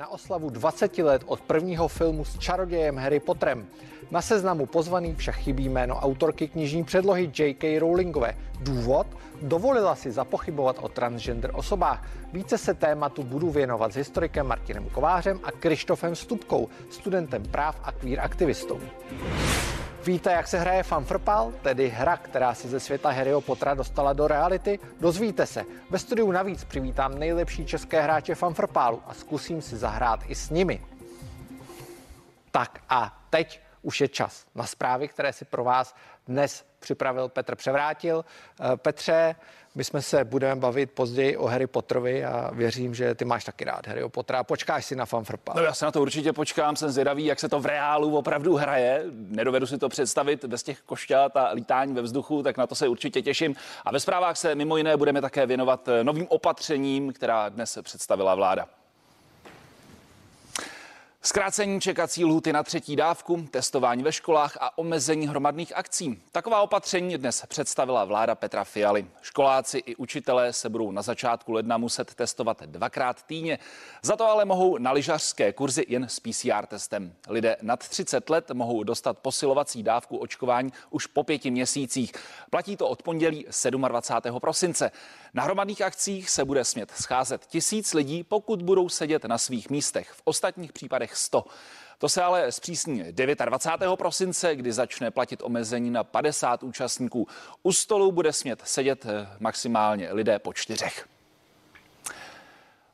Na oslavu 20 let od prvního filmu s čarodějem Harry Potterem. Na seznamu pozvaný však chybí jméno autorky knižní předlohy J.K. Rowlingové. Důvod? Dovolila si zapochybovat o transgender osobách. Více se tématu budu věnovat s historikem Martinem Kovářem a Krištofem Stupkou, studentem práv a queer aktivistou. Víte, jak se hraje fanfrpal, tedy hra, která se ze světa Harryho Pottera dostala do reality? Dozvíte se. Ve studiu navíc přivítám nejlepší české hráče fanfrpálu a zkusím si zahrát i s nimi. Tak a teď už je čas na zprávy, které si pro vás dnes připravil Petr Převrátil. Eh, Petře, my jsme se budeme bavit později o Harry Potterovi a věřím, že ty máš taky rád Harry Pottera. Počkáš si na fanfrpa. No já se na to určitě počkám, jsem zvědavý, jak se to v reálu opravdu hraje. Nedovedu si to představit bez těch košťat a lítání ve vzduchu, tak na to se určitě těším. A ve zprávách se mimo jiné budeme také věnovat novým opatřením, která dnes představila vláda. Zkrácení čekací lhuty na třetí dávku, testování ve školách a omezení hromadných akcí. Taková opatření dnes představila vláda Petra Fialy. Školáci i učitelé se budou na začátku ledna muset testovat dvakrát týdně. Za to ale mohou na lyžařské kurzy jen s PCR testem. Lidé nad 30 let mohou dostat posilovací dávku očkování už po pěti měsících. Platí to od pondělí 27. prosince. Na hromadných akcích se bude smět scházet tisíc lidí, pokud budou sedět na svých místech. V ostatních případech 100. To se ale zpřísní 29. prosince, kdy začne platit omezení na 50 účastníků. U stolu bude smět sedět eh, maximálně lidé po čtyřech.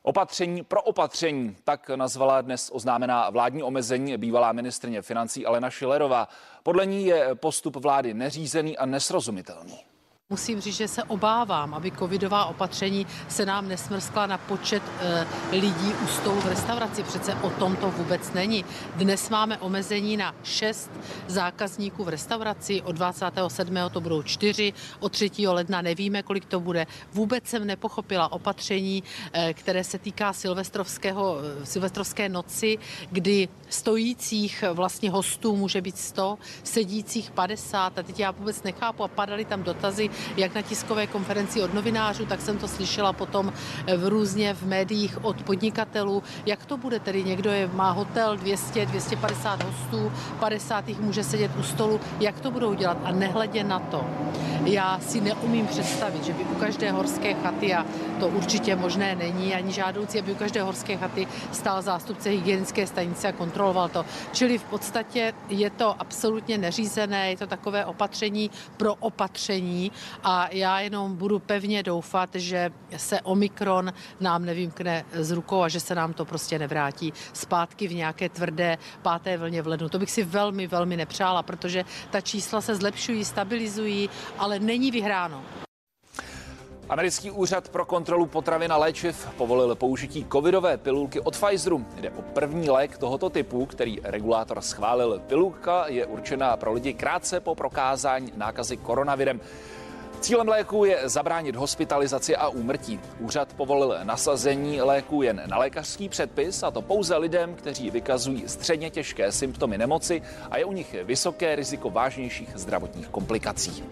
Opatření pro opatření, tak nazvala dnes oznámená vládní omezení bývalá ministrně financí Alena Šilerová. Podle ní je postup vlády neřízený a nesrozumitelný. Musím říct, že se obávám, aby covidová opatření se nám nesmrskla na počet e, lidí u stolu v restauraci. Přece o tom to vůbec není. Dnes máme omezení na 6 zákazníků v restauraci, od 27. to budou 4, od 3. ledna nevíme, kolik to bude. Vůbec jsem nepochopila opatření, e, které se týká silvestrovského, e, silvestrovské noci, kdy stojících vlastně hostů může být 100, sedících 50 a teď já vůbec nechápu a padaly tam dotazy, jak na tiskové konferenci od novinářů, tak jsem to slyšela potom v různě v médiích od podnikatelů, jak to bude tedy někdo je, má hotel 200, 250 hostů, 50 jich může sedět u stolu, jak to budou dělat a nehledě na to. Já si neumím představit, že by u každé horské chaty, a to určitě možné není, ani žádoucí, aby u každé horské chaty stál zástupce hygienické stanice a kontroloval to. Čili v podstatě je to absolutně neřízené, je to takové opatření pro opatření a já jenom budu pevně doufat, že se Omikron nám nevymkne z rukou a že se nám to prostě nevrátí zpátky v nějaké tvrdé páté vlně v lednu. To bych si velmi, velmi nepřála, protože ta čísla se zlepšují, stabilizují, ale není vyhráno. Americký úřad pro kontrolu potravin a léčiv povolil použití covidové pilulky od Pfizeru. Jde o první lék tohoto typu, který regulátor schválil. Pilulka je určená pro lidi krátce po prokázání nákazy koronavirem. Cílem léku je zabránit hospitalizaci a úmrtí. Úřad povolil nasazení léku jen na lékařský předpis, a to pouze lidem, kteří vykazují středně těžké symptomy nemoci a je u nich vysoké riziko vážnějších zdravotních komplikací.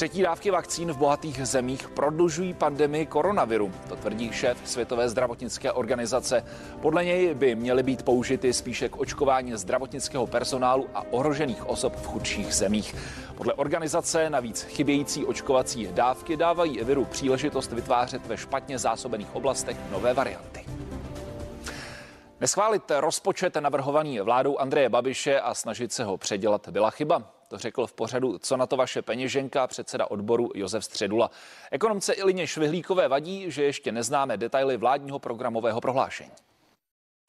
Třetí dávky vakcín v bohatých zemích prodlužují pandemii koronaviru, to tvrdí šéf Světové zdravotnické organizace. Podle něj by měly být použity spíše k očkování zdravotnického personálu a ohrožených osob v chudších zemích. Podle organizace navíc chybějící očkovací dávky dávají viru příležitost vytvářet ve špatně zásobených oblastech nové varianty. Neschválit rozpočet navrhovaný vládou Andreje Babiše a snažit se ho předělat byla chyba. To řekl v pořadu Co na to vaše peněženka předseda odboru Josef Středula. Ekonomce Ilině Švihlíkové vadí, že ještě neznáme detaily vládního programového prohlášení.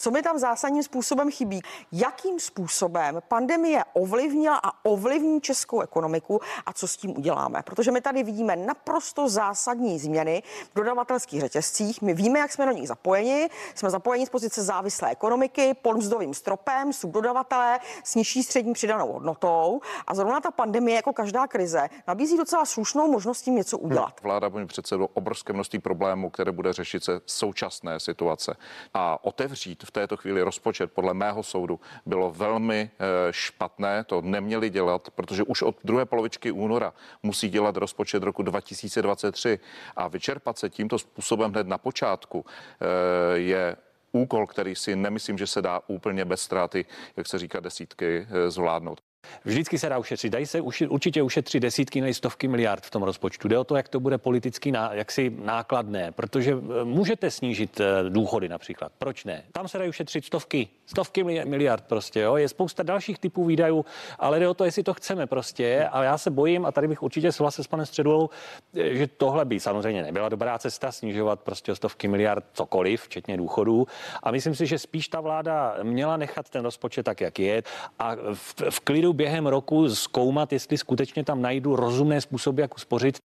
Co mi tam zásadním způsobem chybí? Jakým způsobem pandemie ovlivnila a ovlivní českou ekonomiku a co s tím uděláme? Protože my tady vidíme naprosto zásadní změny v dodavatelských řetězcích. My víme, jak jsme do nich zapojeni. Jsme zapojeni z pozice závislé ekonomiky, pod mzdovým stropem, subdodavatelé s nižší střední přidanou hodnotou. A zrovna ta pandemie, jako každá krize, nabízí docela slušnou možnost tím něco udělat. Hmm, vláda bude před sebou obrovské množství problémů, které bude řešit se současné situace a otevřít v této chvíli rozpočet podle mého soudu bylo velmi eh, špatné. To neměli dělat, protože už od druhé polovičky února musí dělat rozpočet roku 2023 a vyčerpat se tímto způsobem hned na počátku eh, je úkol, který si nemyslím, že se dá úplně bez ztráty, jak se říká, desítky eh, zvládnout. Vždycky se dá ušetřit. Dají se určitě ušetřit desítky nebo stovky miliard v tom rozpočtu. Jde o to, jak to bude politicky ná, jaksi nákladné, protože eh, můžete snížit eh, důchody například. Proč ne? Tam se dají ušetřit stovky, stovky miliard prostě. Jo? Je spousta dalších typů výdajů, ale jde o to, jestli to chceme prostě. A já se bojím, a tady bych určitě souhlasil s panem Středulou, eh, že tohle by samozřejmě nebyla dobrá cesta snižovat prostě stovky miliard cokoliv, včetně důchodů. A myslím si, že spíš ta vláda měla nechat ten rozpočet tak, jak je a v, v klidu budu během roku zkoumat, jestli skutečně tam najdu rozumné způsoby, jak uspořit.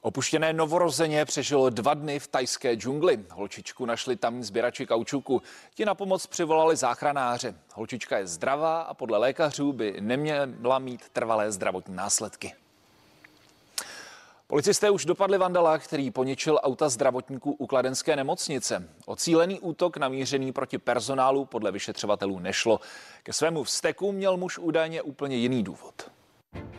Opuštěné novorozeně přežilo dva dny v tajské džungli. Holčičku našli tam sběrači kaučuku. Ti na pomoc přivolali záchranáře. Holčička je zdravá a podle lékařů by neměla mít trvalé zdravotní následky. Policisté už dopadli vandala, který poničil auta zdravotníků u kladenské nemocnice. Ocílený útok namířený proti personálu podle vyšetřovatelů nešlo. Ke svému vzteku měl muž údajně úplně jiný důvod.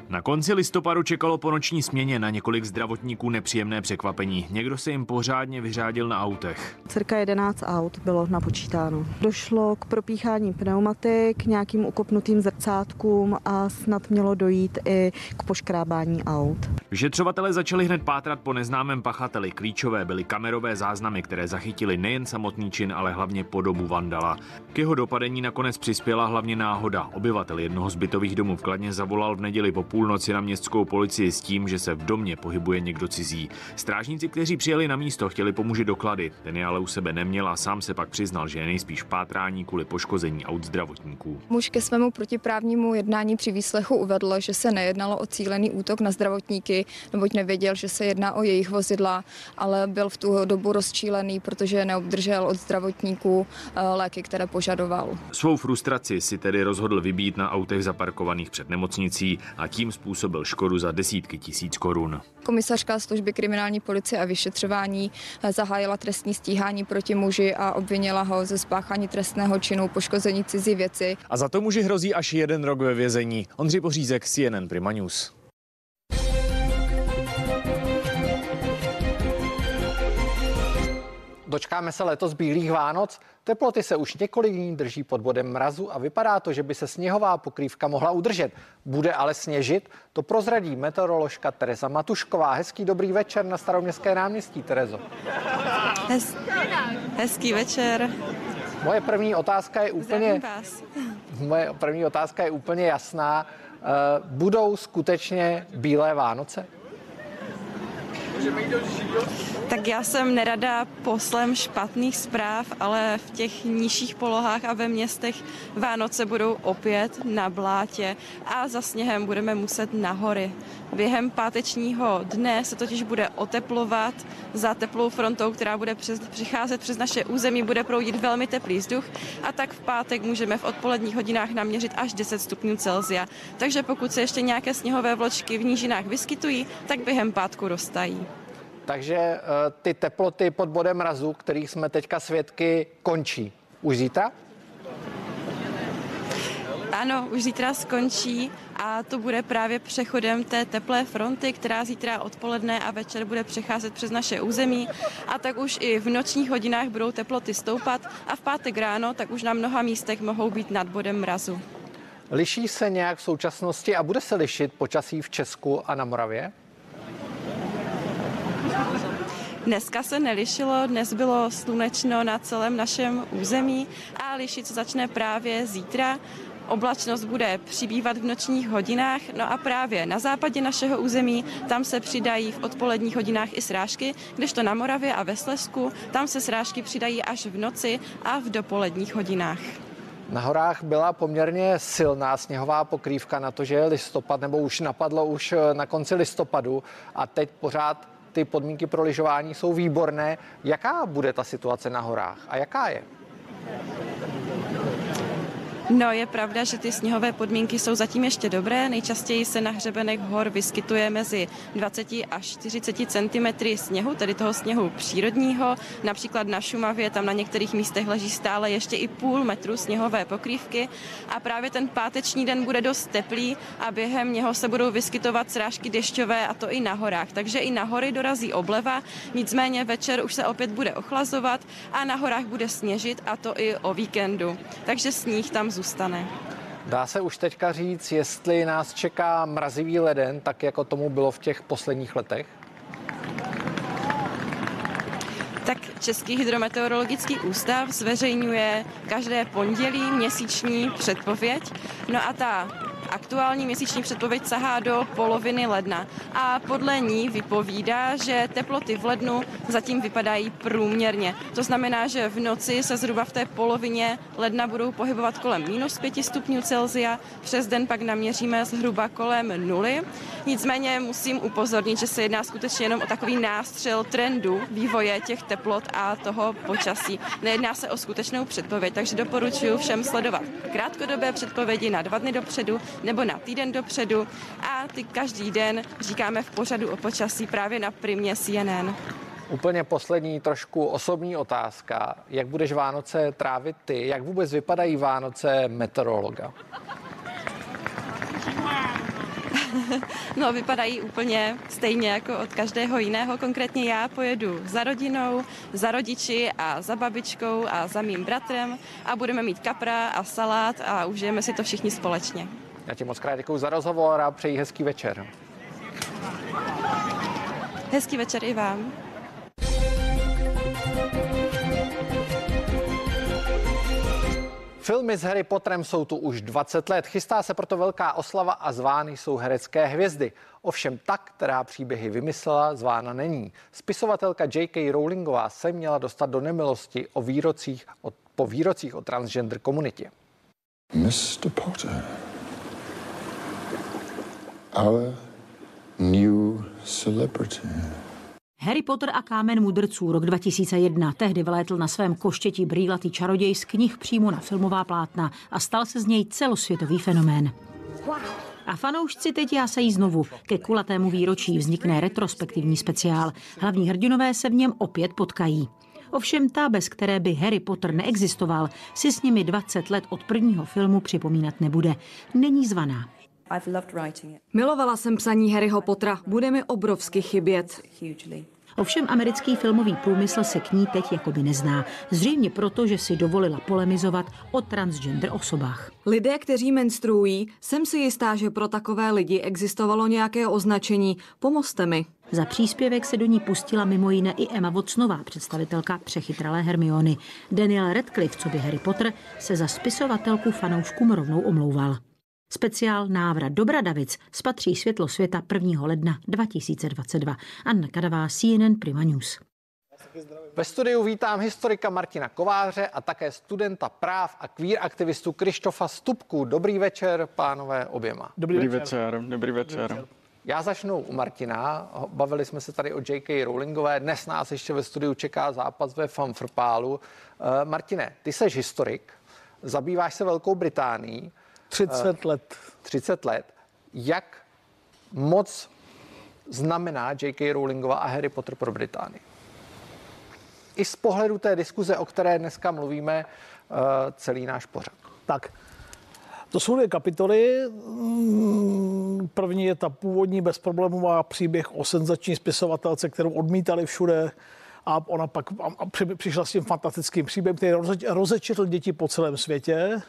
Na konci listopadu čekalo po noční směně na několik zdravotníků nepříjemné překvapení. Někdo se jim pořádně vyřádil na autech. Cirka 11 aut bylo napočítáno. Došlo k propíchání pneumatik, nějakým ukopnutým zrcátkům a snad mělo dojít i k poškrábání aut. Vyšetřovatelé začali hned pátrat po neznámém pachateli. Klíčové byly kamerové záznamy, které zachytili nejen samotný čin, ale hlavně podobu vandala. K jeho dopadení nakonec přispěla hlavně náhoda. Obyvatel jednoho z bytových domů v Kladně zavolal v neděli po půlnoci na městskou policii s tím, že se v domě pohybuje někdo cizí. Strážníci, kteří přijeli na místo, chtěli pomůže doklady. Ten je ale u sebe neměl a sám se pak přiznal, že je nejspíš pátrání kvůli poškození aut zdravotníků. Muž ke svému protiprávnímu jednání při výslechu uvedl, že se nejednalo o cílený útok na zdravotníky, neboť nevěděl, že se jedná o jejich vozidla, ale byl v tu dobu rozčílený, protože neobdržel od zdravotníků eh, léky, které požadoval. Svou frustraci si tedy rozhodl vybít na autech zaparkovaných před nemocnicí a tím způsobil škodu za desítky tisíc korun. Komisařka služby kriminální policie a vyšetřování zahájila trestní stíhání proti muži a obvinila ho ze spáchání trestného činu poškození cizí věci. A za to muži hrozí až jeden rok ve vězení. Ondřej Pořízek, CNN Prima News. Dočkáme se letos bílých Vánoc. Teploty se už několik dní drží pod bodem mrazu a vypadá to, že by se sněhová pokrývka mohla udržet. Bude ale sněžit? To prozradí meteoroložka Tereza Matušková. Hezký dobrý večer na staroměstské náměstí, Terezo. Hez, hezký večer. Moje první otázka je úplně... Moje první otázka je úplně jasná. Eh, budou skutečně bílé Vánoce? Tak já jsem nerada poslem špatných zpráv, ale v těch nižších polohách a ve městech Vánoce budou opět na blátě a za sněhem budeme muset na hory. Během pátečního dne se totiž bude oteplovat za teplou frontou, která bude přes, přicházet přes naše území, bude proudit velmi teplý vzduch a tak v pátek můžeme v odpoledních hodinách naměřit až 10 stupňů Celsia. Takže pokud se ještě nějaké sněhové vločky v nížinách vyskytují, tak během pátku roztají. Takže eh, ty teploty pod bodem mrazu, kterých jsme teďka svědky, končí. Už zítra? Ano, už zítra skončí a to bude právě přechodem té teplé fronty, která zítra odpoledne a večer bude přecházet přes naše území a tak už i v nočních hodinách budou teploty stoupat a v pátek ráno tak už na mnoha místech mohou být nad bodem mrazu. Liší se nějak v současnosti a bude se lišit počasí v Česku a na Moravě? Dneska se nelišilo, dnes bylo slunečno na celém našem území a lišit se začne právě zítra. Oblačnost bude přibývat v nočních hodinách, no a právě na západě našeho území tam se přidají v odpoledních hodinách i srážky, kdežto na Moravě a ve Slesku tam se srážky přidají až v noci a v dopoledních hodinách. Na horách byla poměrně silná sněhová pokrývka na to, že je listopad, nebo už napadlo už na konci listopadu a teď pořád ty podmínky pro lyžování jsou výborné. Jaká bude ta situace na horách a jaká je? No, je pravda, že ty sněhové podmínky jsou zatím ještě dobré. Nejčastěji se na hřebenech hor vyskytuje mezi 20 až 40 cm sněhu, tedy toho sněhu přírodního. Například na Šumavě tam na některých místech leží stále ještě i půl metru sněhové pokrývky a právě ten páteční den bude dost teplý a během něho se budou vyskytovat srážky dešťové a to i na horách. Takže i na hory dorazí obleva, nicméně večer už se opět bude ochlazovat a na horách bude sněžit a to i o víkendu. Takže sníh tam zůstane. Dá se už teďka říct, jestli nás čeká mrazivý leden, tak jako tomu bylo v těch posledních letech? Tak Český hydrometeorologický ústav zveřejňuje každé pondělí měsíční předpověď. No a ta Aktuální měsíční předpověď sahá do poloviny ledna a podle ní vypovídá, že teploty v lednu zatím vypadají průměrně. To znamená, že v noci se zhruba v té polovině ledna budou pohybovat kolem minus 5 stupňů Celzia, přes den pak naměříme zhruba kolem nuly. Nicméně musím upozornit, že se jedná skutečně jenom o takový nástřel trendu vývoje těch teplot a toho počasí. Nejedná se o skutečnou předpověď, takže doporučuji všem sledovat krátkodobé předpovědi na dva dny dopředu nebo na týden dopředu a ty každý den říkáme v pořadu o počasí právě na primě CNN. Úplně poslední trošku osobní otázka. Jak budeš Vánoce trávit ty? Jak vůbec vypadají Vánoce meteorologa? No, vypadají úplně stejně jako od každého jiného. Konkrétně já pojedu za rodinou, za rodiči a za babičkou a za mým bratrem a budeme mít kapra a salát a užijeme si to všichni společně. Já ti moc krát děkuji za rozhovor a přeji hezký večer. Hezký večer i vám. Filmy s Harry Potterem jsou tu už 20 let, chystá se proto velká oslava a zvány jsou herecké hvězdy. Ovšem ta, která příběhy vymyslela, zvána není. Spisovatelka J.K. Rowlingová se měla dostat do nemilosti o výrocích, o, po výrocích o transgender komunitě. Mr. Potter, our new celebrity. Harry Potter a kámen mudrců rok 2001 tehdy vylétl na svém koštěti brýlatý čaroděj z knih přímo na filmová plátna a stal se z něj celosvětový fenomén. A fanoušci teď jásají znovu. Ke kulatému výročí vznikne retrospektivní speciál. Hlavní hrdinové se v něm opět potkají. Ovšem ta, bez které by Harry Potter neexistoval, si s nimi 20 let od prvního filmu připomínat nebude. Není zvaná. Milovala jsem psaní Harryho Pottera, bude mi obrovsky chybět. Ovšem americký filmový průmysl se k ní teď jakoby nezná. Zřejmě proto, že si dovolila polemizovat o transgender osobách. Lidé, kteří menstruují, jsem si jistá, že pro takové lidi existovalo nějaké označení. Pomozte mi. Za příspěvek se do ní pustila mimo jiné i Emma Watsonová, představitelka přechytralé Hermiony. Daniel Radcliffe, co by Harry Potter, se za spisovatelku fanouškům rovnou omlouval. Speciál Návrat do Bradavic spatří světlo světa 1. ledna 2022. Anna Kadavá, CNN Prima News. Ve studiu vítám historika Martina Kováře a také studenta práv a queer aktivistu Krištofa Stupku. Dobrý večer, pánové oběma. Dobrý, dobrý večer. večer. Dobrý večer. Já začnu u Martina. Bavili jsme se tady o J.K. Rowlingové. Dnes nás ještě ve studiu čeká zápas ve Fanfrpálu. Eh, Martine, ty jsi historik, zabýváš se Velkou Británií. 30 let. 30 let. Jak moc znamená J.K. Rowlingová a Harry Potter pro Británii? I z pohledu té diskuze, o které dneska mluvíme, eh, celý náš pořad. Tak, to jsou dvě kapitoly. Mm, první je ta původní bezproblémová příběh o senzační spisovatelce, kterou odmítali všude a ona pak a přišla s tím fantastickým příběhem, který rozečetl děti po celém světě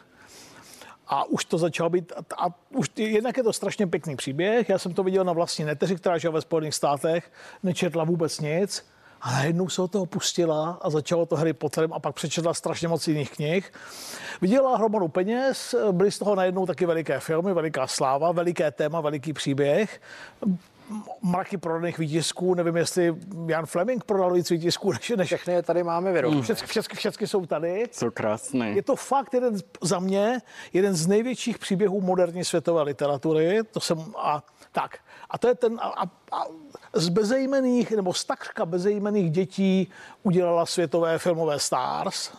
a už to začalo být, a, a už jednak je to strašně pěkný příběh, já jsem to viděl na vlastní neteři, která žila ve Spojených státech, nečetla vůbec nic, a najednou se o toho pustila a začalo to Harry Potterem a pak přečetla strašně moc jiných knih. Viděla hromadu peněz, byly z toho najednou taky veliké filmy, veliká sláva, veliké téma, veliký příběh mraky prodaných výtisků. Nevím, jestli Jan Fleming prodal víc výtisků, než, než... Všechny je tady máme vyrobené. Mm. Všechny, všechny, všechny jsou tady. Jsou krásné. Je to fakt jeden, za mě jeden z největších příběhů moderní světové literatury. To jsem, a, tak. A to je ten, a, a, a z bezejmených, nebo z takřka bezejmených dětí udělala světové filmové stars.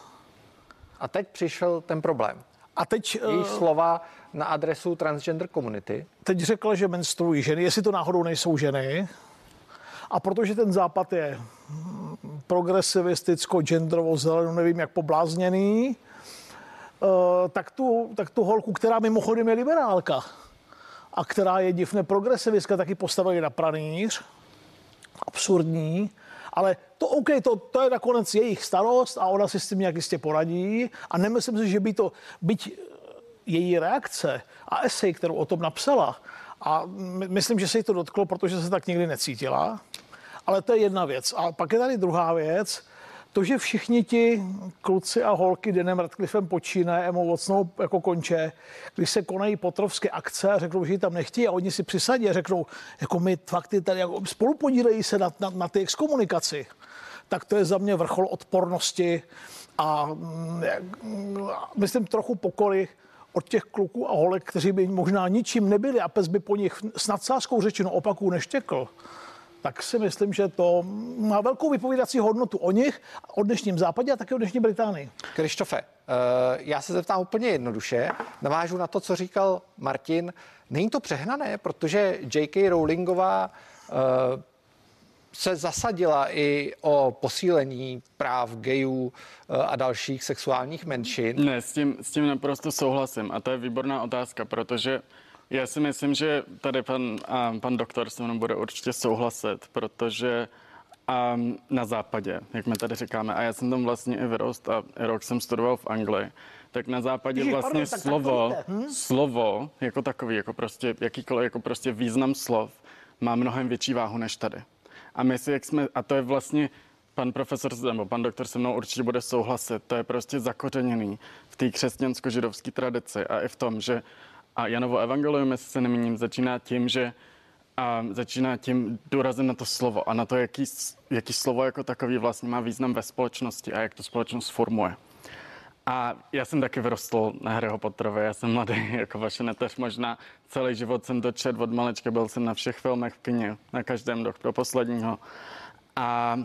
A teď přišel ten problém. A teď... Její eh, slova na adresu transgender komunity. teď řekla, že menstruují ženy, jestli to náhodou nejsou ženy. A protože ten západ je hm, progresivisticko, genderovo, zeleno, nevím jak poblázněný, eh, tak tu, tak tu holku, která mimochodem je liberálka a která je divně progresivistka, taky postavili na pranýř. Absurdní. Ale to OK, to, to je nakonec jejich starost a ona si s tím nějak jistě poradí. A nemyslím si, že by to, byť její reakce a esej, kterou o tom napsala, a my- myslím, že se jí to dotklo, protože se tak nikdy necítila. Ale to je jedna věc. A pak je tady druhá věc. To, že všichni ti kluci a holky Denem Radcliffem počínají, Emou Vocnou jako konče, když se konají potrovské akce a řeknou, že ji tam nechtějí a oni si přisadí a řeknou, jako my fakt ty tady jako spolu podílejí se na, na, na té exkomunikaci, tak to je za mě vrchol odpornosti a mm, myslím trochu pokory od těch kluků a holek, kteří by možná ničím nebyli a pes by po nich s nadsázkou řečeno opaků neštěkl tak si myslím, že to má velkou vypovídací hodnotu o nich, o dnešním západě a také o dnešní Británii. Krištofe, eh, já se zeptám úplně jednoduše. Navážu na to, co říkal Martin. Není to přehnané, protože J.K. Rowlingová eh, se zasadila i o posílení práv gayů eh, a dalších sexuálních menšin. Ne, s tím, s tím naprosto souhlasím a to je výborná otázka, protože já si myslím, že tady pan, a, pan doktor se mnou bude určitě souhlasit, protože a na západě, jak my tady říkáme, a já jsem tam vlastně i vyrost a rok jsem studoval v Anglii, tak na západě vlastně pardon, tak- tak slovo, povídejte, hm? slovo jako takový, jako prostě jakýkoliv, jako prostě význam slov má mnohem větší váhu než tady. A my si, jak jsme, a to je vlastně, pan profesor nebo pan doktor se mnou určitě bude souhlasit, to je prostě zakořeněný v té křesťansko-židovské tradici a i v tom, že a Janovo evangelium, jestli se nemýním, začíná tím, že a začíná tím důrazem na to slovo a na to, jaký, jaký slovo jako takový vlastně má význam ve společnosti a jak to společnost formuje. A já jsem taky vyrostl na Harryho Potterovi, já jsem mladý, jako vaše neteř možná. Celý život jsem to čet od malečka, byl jsem na všech filmech v kině, na každém do, do posledního. A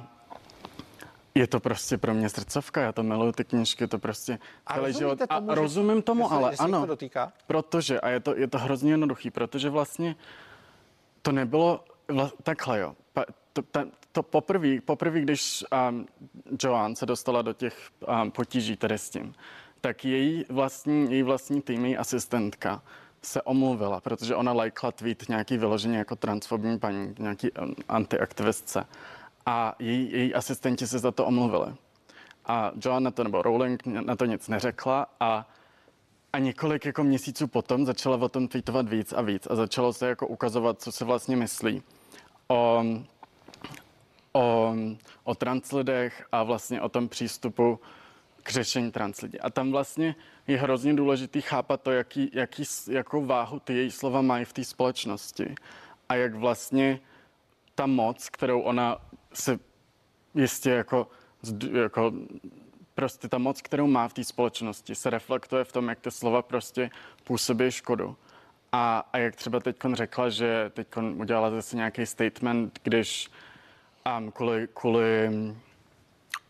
je to prostě pro mě srdcovka, já to miluju, ty knížky, to prostě A celý život. tomu, a že- rozumím tomu, že ale že se jich to ano. dotýká? Protože, a je to, je to hrozně jednoduchý, protože vlastně to nebylo vla, takhle, jo. Pa, to, ta, to poprvé, poprvé, když um, Joan se dostala do těch um, potíží tady s tím, tak její vlastní, její vlastní tým, její asistentka se omluvila, protože ona lajkla tweet nějaký vyloženě jako transfobní paní, nějaký um, antiaktivistce. A její, její asistenti se za to omluvili. A Joan na to, nebo Rowling na to nic neřekla a a několik jako měsíců potom začala o tom tweetovat víc a víc a začalo se jako ukazovat, co se vlastně myslí o, o, o translidech a vlastně o tom přístupu k řešení translidí. A tam vlastně je hrozně důležitý chápat to, jaký, jaký, jakou váhu ty její slova mají v té společnosti a jak vlastně ta moc, kterou ona se jistě jako, jako prostě ta moc, kterou má v té společnosti, se reflektuje v tom, jak ty slova prostě působí škodu. A, a jak třeba teď řekla, že teď udělala zase nějaký statement, když um, kvůli, kvůli,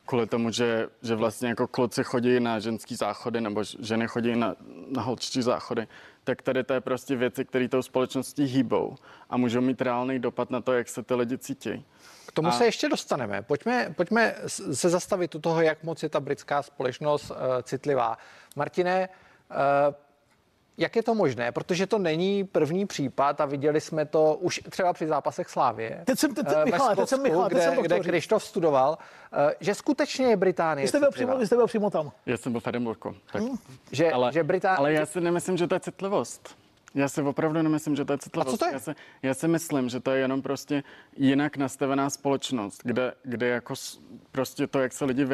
kvůli tomu, že, že vlastně jako kluci chodí na ženský záchody nebo ženy chodí na, na holčičí záchody, tak tady to je prostě věci, které tou společností hýbou a můžou mít reálný dopad na to, jak se ty lidi cítí. K tomu A- se ještě dostaneme. Pojďme, pojďme se zastavit u toho, jak moc je ta britská společnost uh, citlivá. Martine, uh, jak je to možné? Protože to není první případ a viděli jsme to už třeba při zápasech Slávě. Teď jsem- teď eh, jsem- ve Michale, teď jsem- Skotsku, Michale, teď jsem to kde, kde. Krištof studoval, eh, že skutečně je Británie Vy jste byl přímo, vy jste byl přímo tam. Já jsem byl v Edinburghu. Tak. Že, ale, že Britá... ale já si nemyslím, že to je citlivost. Já si opravdu nemyslím, že to je citlivost. co to je? Já si, já si myslím, že to je jenom prostě jinak nastavená společnost, kde, kde jako prostě to, jak se lidi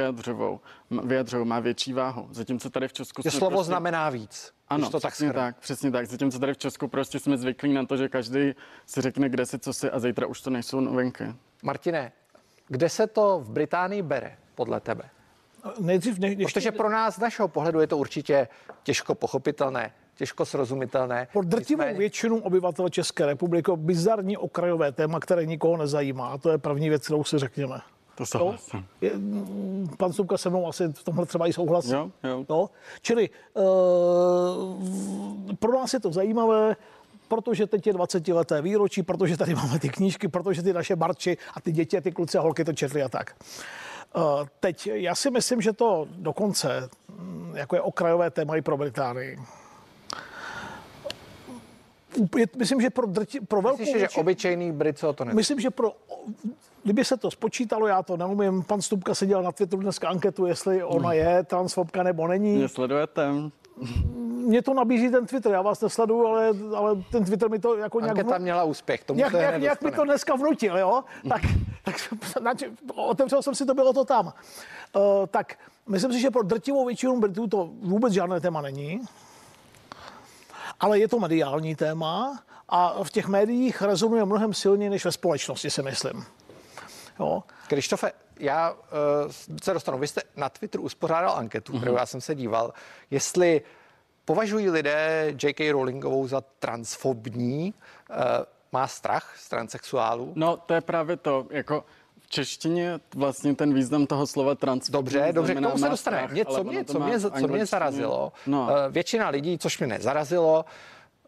vyjadřují, má větší váhu. Zatímco tady v Česku Že slovo prostě... znamená víc. Ano, to tak přesně shrnu. tak, přesně tak. Zatímco tady v Česku prostě jsme zvyklí na to, že každý si řekne, kde si, co si a zítra už to nejsou novinky. Martine, kde se to v Británii bere, podle tebe? Nejdřív, ne, ještě, Protože pro nás z našeho pohledu je to určitě těžko pochopitelné, těžko srozumitelné. pro drtivou Nicméně- většinu obyvatel České republiky bizarní okrajové téma, které nikoho nezajímá. A to je první věc, kterou si řekněme. To souhlasím. Je, mm, pan Stupka se mnou asi v tomhle třeba i souhlasí. Jo, jo. No, čili uh, pro nás je to zajímavé, protože teď je 20 leté výročí, protože tady máme ty knížky, protože ty naše barči a ty děti a ty kluci a holky to četli a tak. Uh, teď já si myslím, že to dokonce mm, jako je okrajové téma i pro Británii. Je- Myslím, že pro, drti, pro velkou Myslíš, že většinu- obyčejný Brit se o to neví? Myslím, že pro, kdyby se to spočítalo, já to neumím, pan Stupka se dělal na Twitteru dneska anketu, jestli ona je transfobka nebo není. Mě sledujete? Mě to nabízí ten Twitter, já vás nesleduju, ale, ale ten Twitter mi to jako nějak... Anketa měla úspěch, tomu nějak, nějak, nějak mi to dneska vnutil, jo? Tak, tak znači, otevřel jsem si to, bylo to tam. Uh, tak myslím si, že pro drtivou většinu Britů to vůbec žádné téma není, ale je to mediální téma a v těch médiích rezonuje mnohem silněji než ve společnosti, si myslím. Jo? Krištofe, já uh, se dostanu. Vy jste na Twitteru uspořádal anketu, kterou já jsem se díval, jestli považují lidé J.K. Rowlingovou za transfobní, uh, má strach z transexuálů. No, to je právě to, jako češtině vlastně ten význam toho slova trans. Dobře, dobře, k tomu se dostane. Mě, co, mě, co, mě, co mě zarazilo, No. eh, většina lidí, což mě nezarazilo,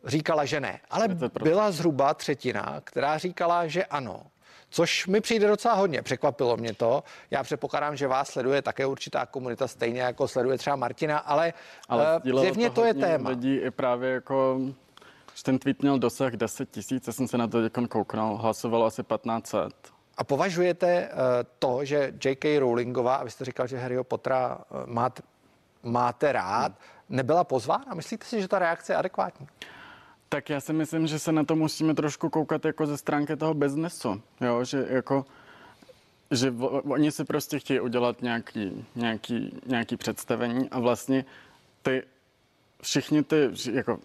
říkala, že ne. Ale byla zhruba třetina, která říkala, že ano. Což mi přijde docela hodně, překvapilo mě to. Já předpokládám, že vás sleduje také určitá komunita, stejně jako sleduje třeba Martina, ale, Ale sdílelo zjevně to je hodně téma. Lidí i právě jako, že ten tweet měl dosah 10 tisíc, já jsem se na to kouknul, hlasovalo asi 1500. A považujete eh, to, že J.K. Rowlingová, a vy jste říkal, že Harryho Pottera eh, máte, máte rád, nebyla pozvána? Myslíte si, že ta reakce je adekvátní? Tak já si myslím, že se na to musíme trošku koukat jako ze stránky toho biznesu, jo, že jako že oni si prostě chtějí udělat nějaký, nějaký, nějaký představení a vlastně ty všichni ty, jako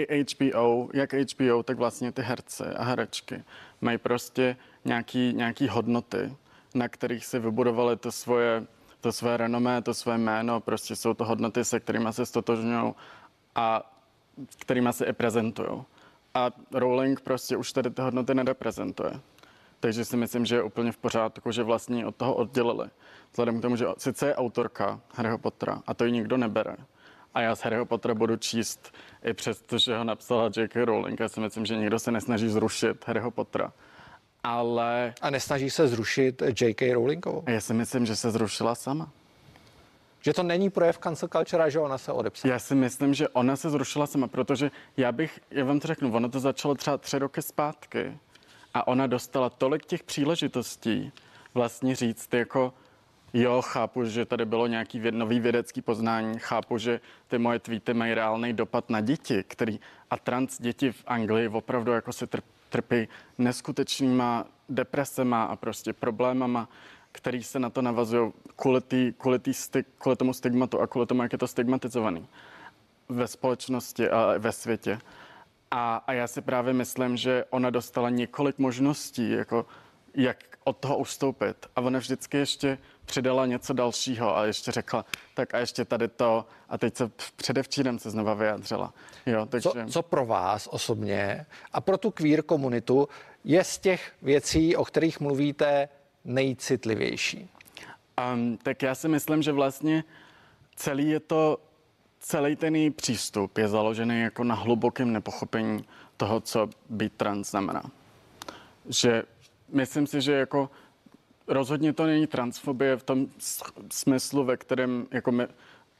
i HBO, jak HBO, tak vlastně ty herce a herečky mají prostě nějaký, nějaký hodnoty, na kterých si vybudovali to svoje, to své renomé, to své jméno, prostě jsou to hodnoty, se kterými se stotožňují a kterými se i prezentují. A Rowling prostě už tady ty hodnoty nereprezentuje. Takže si myslím, že je úplně v pořádku, že vlastně od toho oddělili. Vzhledem k tomu, že sice je autorka Harryho Pottera a to ji nikdo nebere. A já z Harryho Pottera budu číst i přesto, že ho napsala J.K. Rowling. Já si myslím, že nikdo se nesnaží zrušit Harryho Pottera. Ale... A nesnaží se zrušit J.K. Rowlingovou? Já si myslím, že se zrušila sama. Že to není projev cancel culture, že ona se odepsala? Já si myslím, že ona se zrušila sama, protože já bych, já vám to řeknu, ono to začalo třeba tři roky zpátky a ona dostala tolik těch příležitostí vlastně říct jako jo, chápu, že tady bylo nějaký věd, nový vědecký poznání, chápu, že ty moje tweety mají reálný dopad na děti, který a trans děti v Anglii opravdu jako se trp, trpí neskutečnýma depresema a prostě problémama, který se na to navazují kvůli, tý, kvůli, tý stig, kvůli tomu stigmatu a kvůli tomu, jak je to stigmatizovaný ve společnosti a ve světě. A, a já si právě myslím, že ona dostala několik možností, jako jak od toho ustoupit. A ona vždycky ještě přidala něco dalšího a ještě řekla, tak a ještě tady to. A teď se předevčírem se znova vyjádřila. Jo, takže... Co, co pro vás osobně a pro tu queer komunitu je z těch věcí, o kterých mluvíte, nejcitlivější? Um, tak já si myslím, že vlastně celý je to, celý ten její přístup je založený jako na hlubokém nepochopení toho, co být trans znamená. Že myslím si, že jako rozhodně to není transfobie v tom smyslu, ve kterém jako my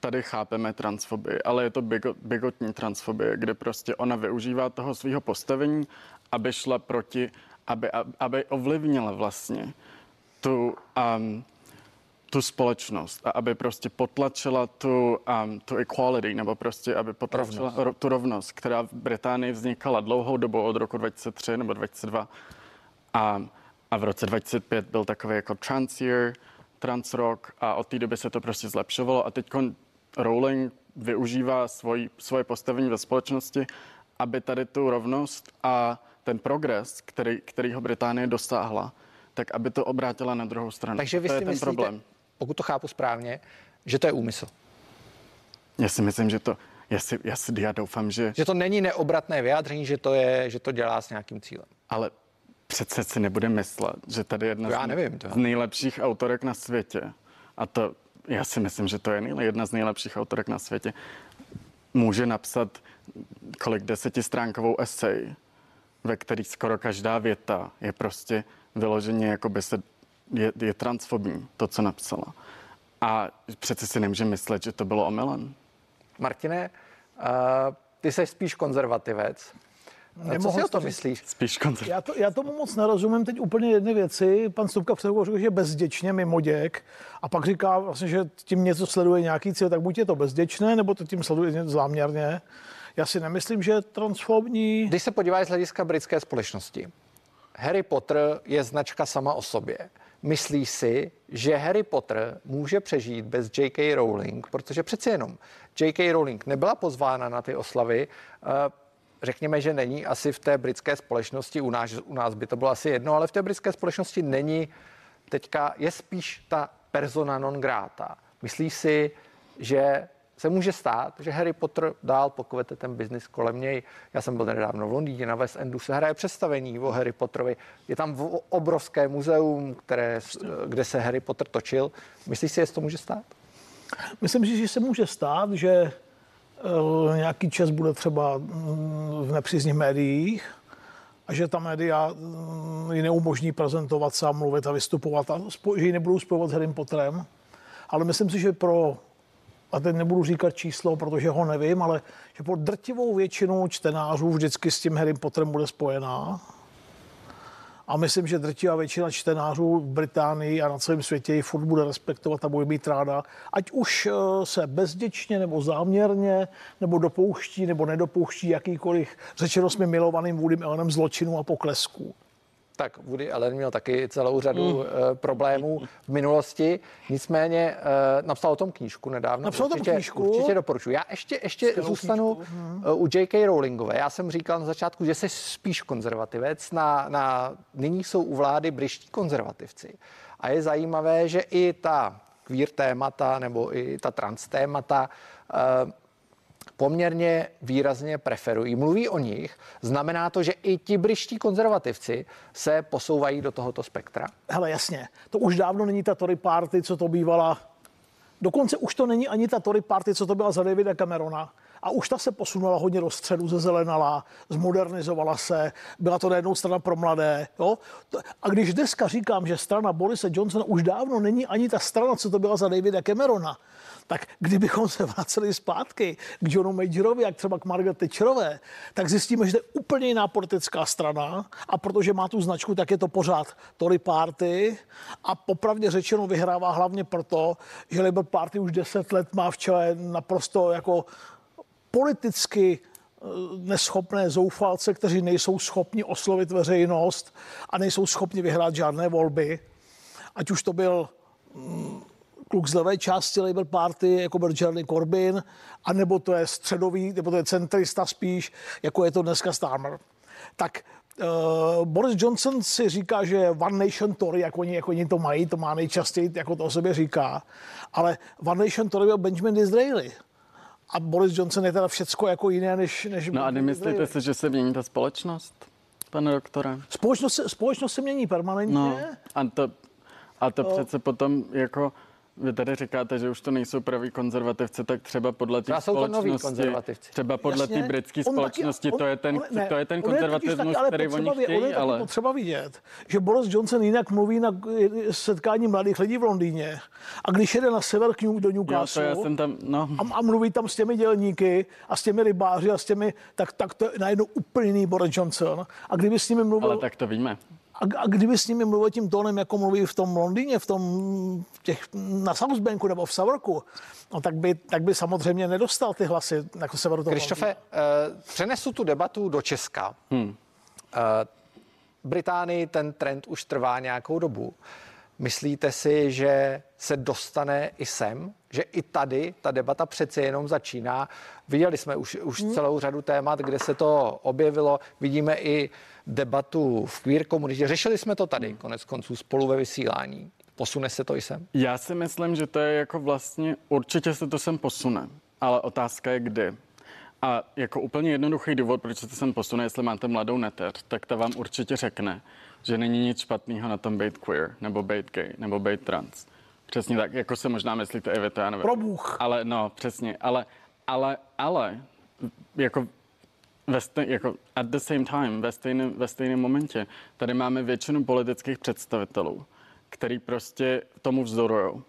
tady chápeme transfobii, ale je to bigo, bigotní transfobie, kde prostě ona využívá toho svého postavení, aby šla proti, aby, aby ovlivnila vlastně tu, um, tu společnost a aby prostě potlačila tu, um, tu equality, nebo prostě aby potlačila rovnost. Ro, tu rovnost, která v Británii vznikala dlouhou dobu od roku 2003 nebo 2002 a, a v roce 2005 byl takový jako trans year, trans rock a od té doby se to prostě zlepšovalo a teď Rowling využívá svoj, svoje postavení ve společnosti, aby tady tu rovnost a ten progres, který, kterýho Británie dosáhla, tak aby to obrátila na druhou stranu. Takže vy to si je ten myslíte, problém. pokud to chápu správně, že to je úmysl. Já si myslím, že to, já, si, já, si, já doufám, že... Že to není neobratné vyjádření, že to, je, že to dělá s nějakým cílem. Ale přece si nebude myslet, že tady je jedna Já z, nevím, to. z nejlepších autorek na světě. A to, já si myslím, že to je jedna z nejlepších autorek na světě. Může napsat kolik desetistránkovou esej, ve který skoro každá věta je prostě vyloženě, jako by se je, je transfobní, to, co napsala. A přece si nemůže myslet, že to bylo omylem. Martine, uh, ty jsi spíš konzervativec. Co Nemohl si o to myslíš? Spíš konzervativec. Já, to, já tomu moc nerozumím teď úplně jedné věci. Pan Stupka před chvilkou řekl, že je bezděčně mimoděk a pak říká vlastně, že tím něco sleduje nějaký cíl, tak buď je to bezděčné, nebo to tím sleduje něco záměrně. Já si nemyslím, že je transfobní. Když se podíváš z hlediska britské společnosti, Harry Potter je značka sama o sobě. Myslíš si, že Harry Potter může přežít bez J.K. Rowling, protože přeci jenom J.K. Rowling nebyla pozvána na ty oslavy. Řekněme, že není asi v té britské společnosti, u nás, u nás by to bylo asi jedno, ale v té britské společnosti není teďka, je spíš ta persona non grata. Myslíš si, že se může stát, že Harry Potter dál pokvete ten biznis kolem něj. Já jsem byl nedávno v Londýně, na West Endu se hraje představení o Harry Potterovi. Je tam v- obrovské muzeum, které, kde se Harry Potter točil. Myslíš si, se to může stát? Myslím si, že se může stát, že nějaký čas bude třeba mm, v nepřízních médiích a že ta média mm, ji neumožní prezentovat se a mluvit a vystupovat a že ji nebudou spojovat s Harrym Potterem. Ale myslím si, že pro, a teď nebudu říkat číslo, protože ho nevím, ale že pro drtivou většinu čtenářů vždycky s tím Harrym Potterem bude spojená. A myslím, že drtivá většina čtenářů v Británii a na celém světě ji furt bude respektovat a bude být ráda. Ať už eh, se bezděčně nebo záměrně, nebo dopouští nebo nedopouští jakýkoliv řečeno jsme milovaným Woodym Allenem zločinu a poklesků. Tak Woody Allen měl taky celou řadu Mm. mm. problémů v minulosti, nicméně uh, napsal o tom knížku nedávno. Napsal o tom určitě, knížku? Určitě doporučuji. Já ještě, ještě Skvělou zůstanu knížku. Uh, u J.K. Rowlingové. Já jsem říkal na začátku, že jsi spíš konzervativec. Na, na, nyní jsou u vlády bryští konzervativci. A je zajímavé, že i ta queer témata nebo i ta trans témata poměrně výrazně preferují. Mluví o nich. Znamená to, že i ti bryští konzervativci se posouvají do tohoto spektra. Hele, jasně, to už dávno není ta Tory party, co to bývala. Dokonce už to není ani ta Tory party, co to byla za Davida Camerona. A už ta se posunula hodně do středu, zezelenala, zmodernizovala se, byla to najednou strana pro mladé. Jo? A když dneska říkám, že strana Borise Johnsona už dávno není ani ta strana, co to byla za Davida Camerona, tak kdybychom se vraceli zpátky k Johnu Majorovi, jak třeba k Margaret Thatcherové, tak zjistíme, že to je úplně jiná politická strana a protože má tu značku, tak je to pořád Tory Party a popravdě řečeno vyhrává hlavně proto, že Labour Party už deset let má v čele naprosto jako politicky eh, neschopné zoufalce, kteří nejsou schopni oslovit veřejnost a nejsou schopni vyhrát žádné volby. Ať už to byl mm, kluk z levé části Labour Party, jako byl Jeremy Corbyn, anebo to je středový, nebo to je centrista spíš, jako je to dneska Starmer. Tak Uh, Boris Johnson si říká, že One Nation Tory, jak oni, jak oni to mají, to má nejčastěji, jako to o sobě říká. Ale One Nation Tory byl Benjamin Disraeli. A Boris Johnson je teda všecko jako jiné, než, než No a nemyslíte si, že se mění ta společnost, pane doktore? Společnost, se- společnost se mění permanentně. No, a to, a to No. přece potom jako vy tady říkáte, že už to nejsou praví konzervativci, tak třeba podle té společnosti, třeba podle té britské On taky- společnosti, on- to je ten, on- ne, to je ten konzervatismus, taky, ale který oni chtějí, je ale... potřeba vidět, že Boris Johnson jinak mluví na setkání mladých lidí v Londýně a když jede na sever k New, do Jo, Newcastle já jsem tam, no. a, a mluví tam s těmi dělníky a s těmi rybáři a s těmi, tak, tak to je najednou úplně jiný Boris Johnson. A kdyby s nimi mluvil, Ale tak to víme. A, a kdyby s nimi mluvil tím tónem, jako mluví v tom Londýně, v tom těch, na South Banku nebo v Savorku, no tak by, tak by samozřejmě nedostal ty hlasy jako severu toho Krištofe, Londýna. eh, přenesu tu debatu do Česka. Hmm. Eh, Británii ten trend už trvá nějakou dobu. Myslíte si, že se dostane i sem? Že i tady ta debata přece jenom začíná? Viděli jsme už, už celou řadu témat, kde se to objevilo. Vidíme i debatu v queer komunitě. Řešili jsme to tady, konec konců, spolu ve vysílání. Posune se to i sem? Já si myslím, že to je jako vlastně, určitě se to sem posune, ale otázka je kdy. A jako úplně jednoduchý důvod, proč se to sem posune, jestli máte mladou neteř, tak ta vám určitě řekne, že není nic špatného na tom být queer, nebo být gay, nebo být trans. Přesně tak, jako se možná myslíte i vy, to já nevím. Pro Bůh. Ale no, přesně, ale, ale, ale, jako ve stej, jako at the same time, ve stejném, ve stejném momentě, tady máme většinu politických představitelů, který prostě tomu vzdorují.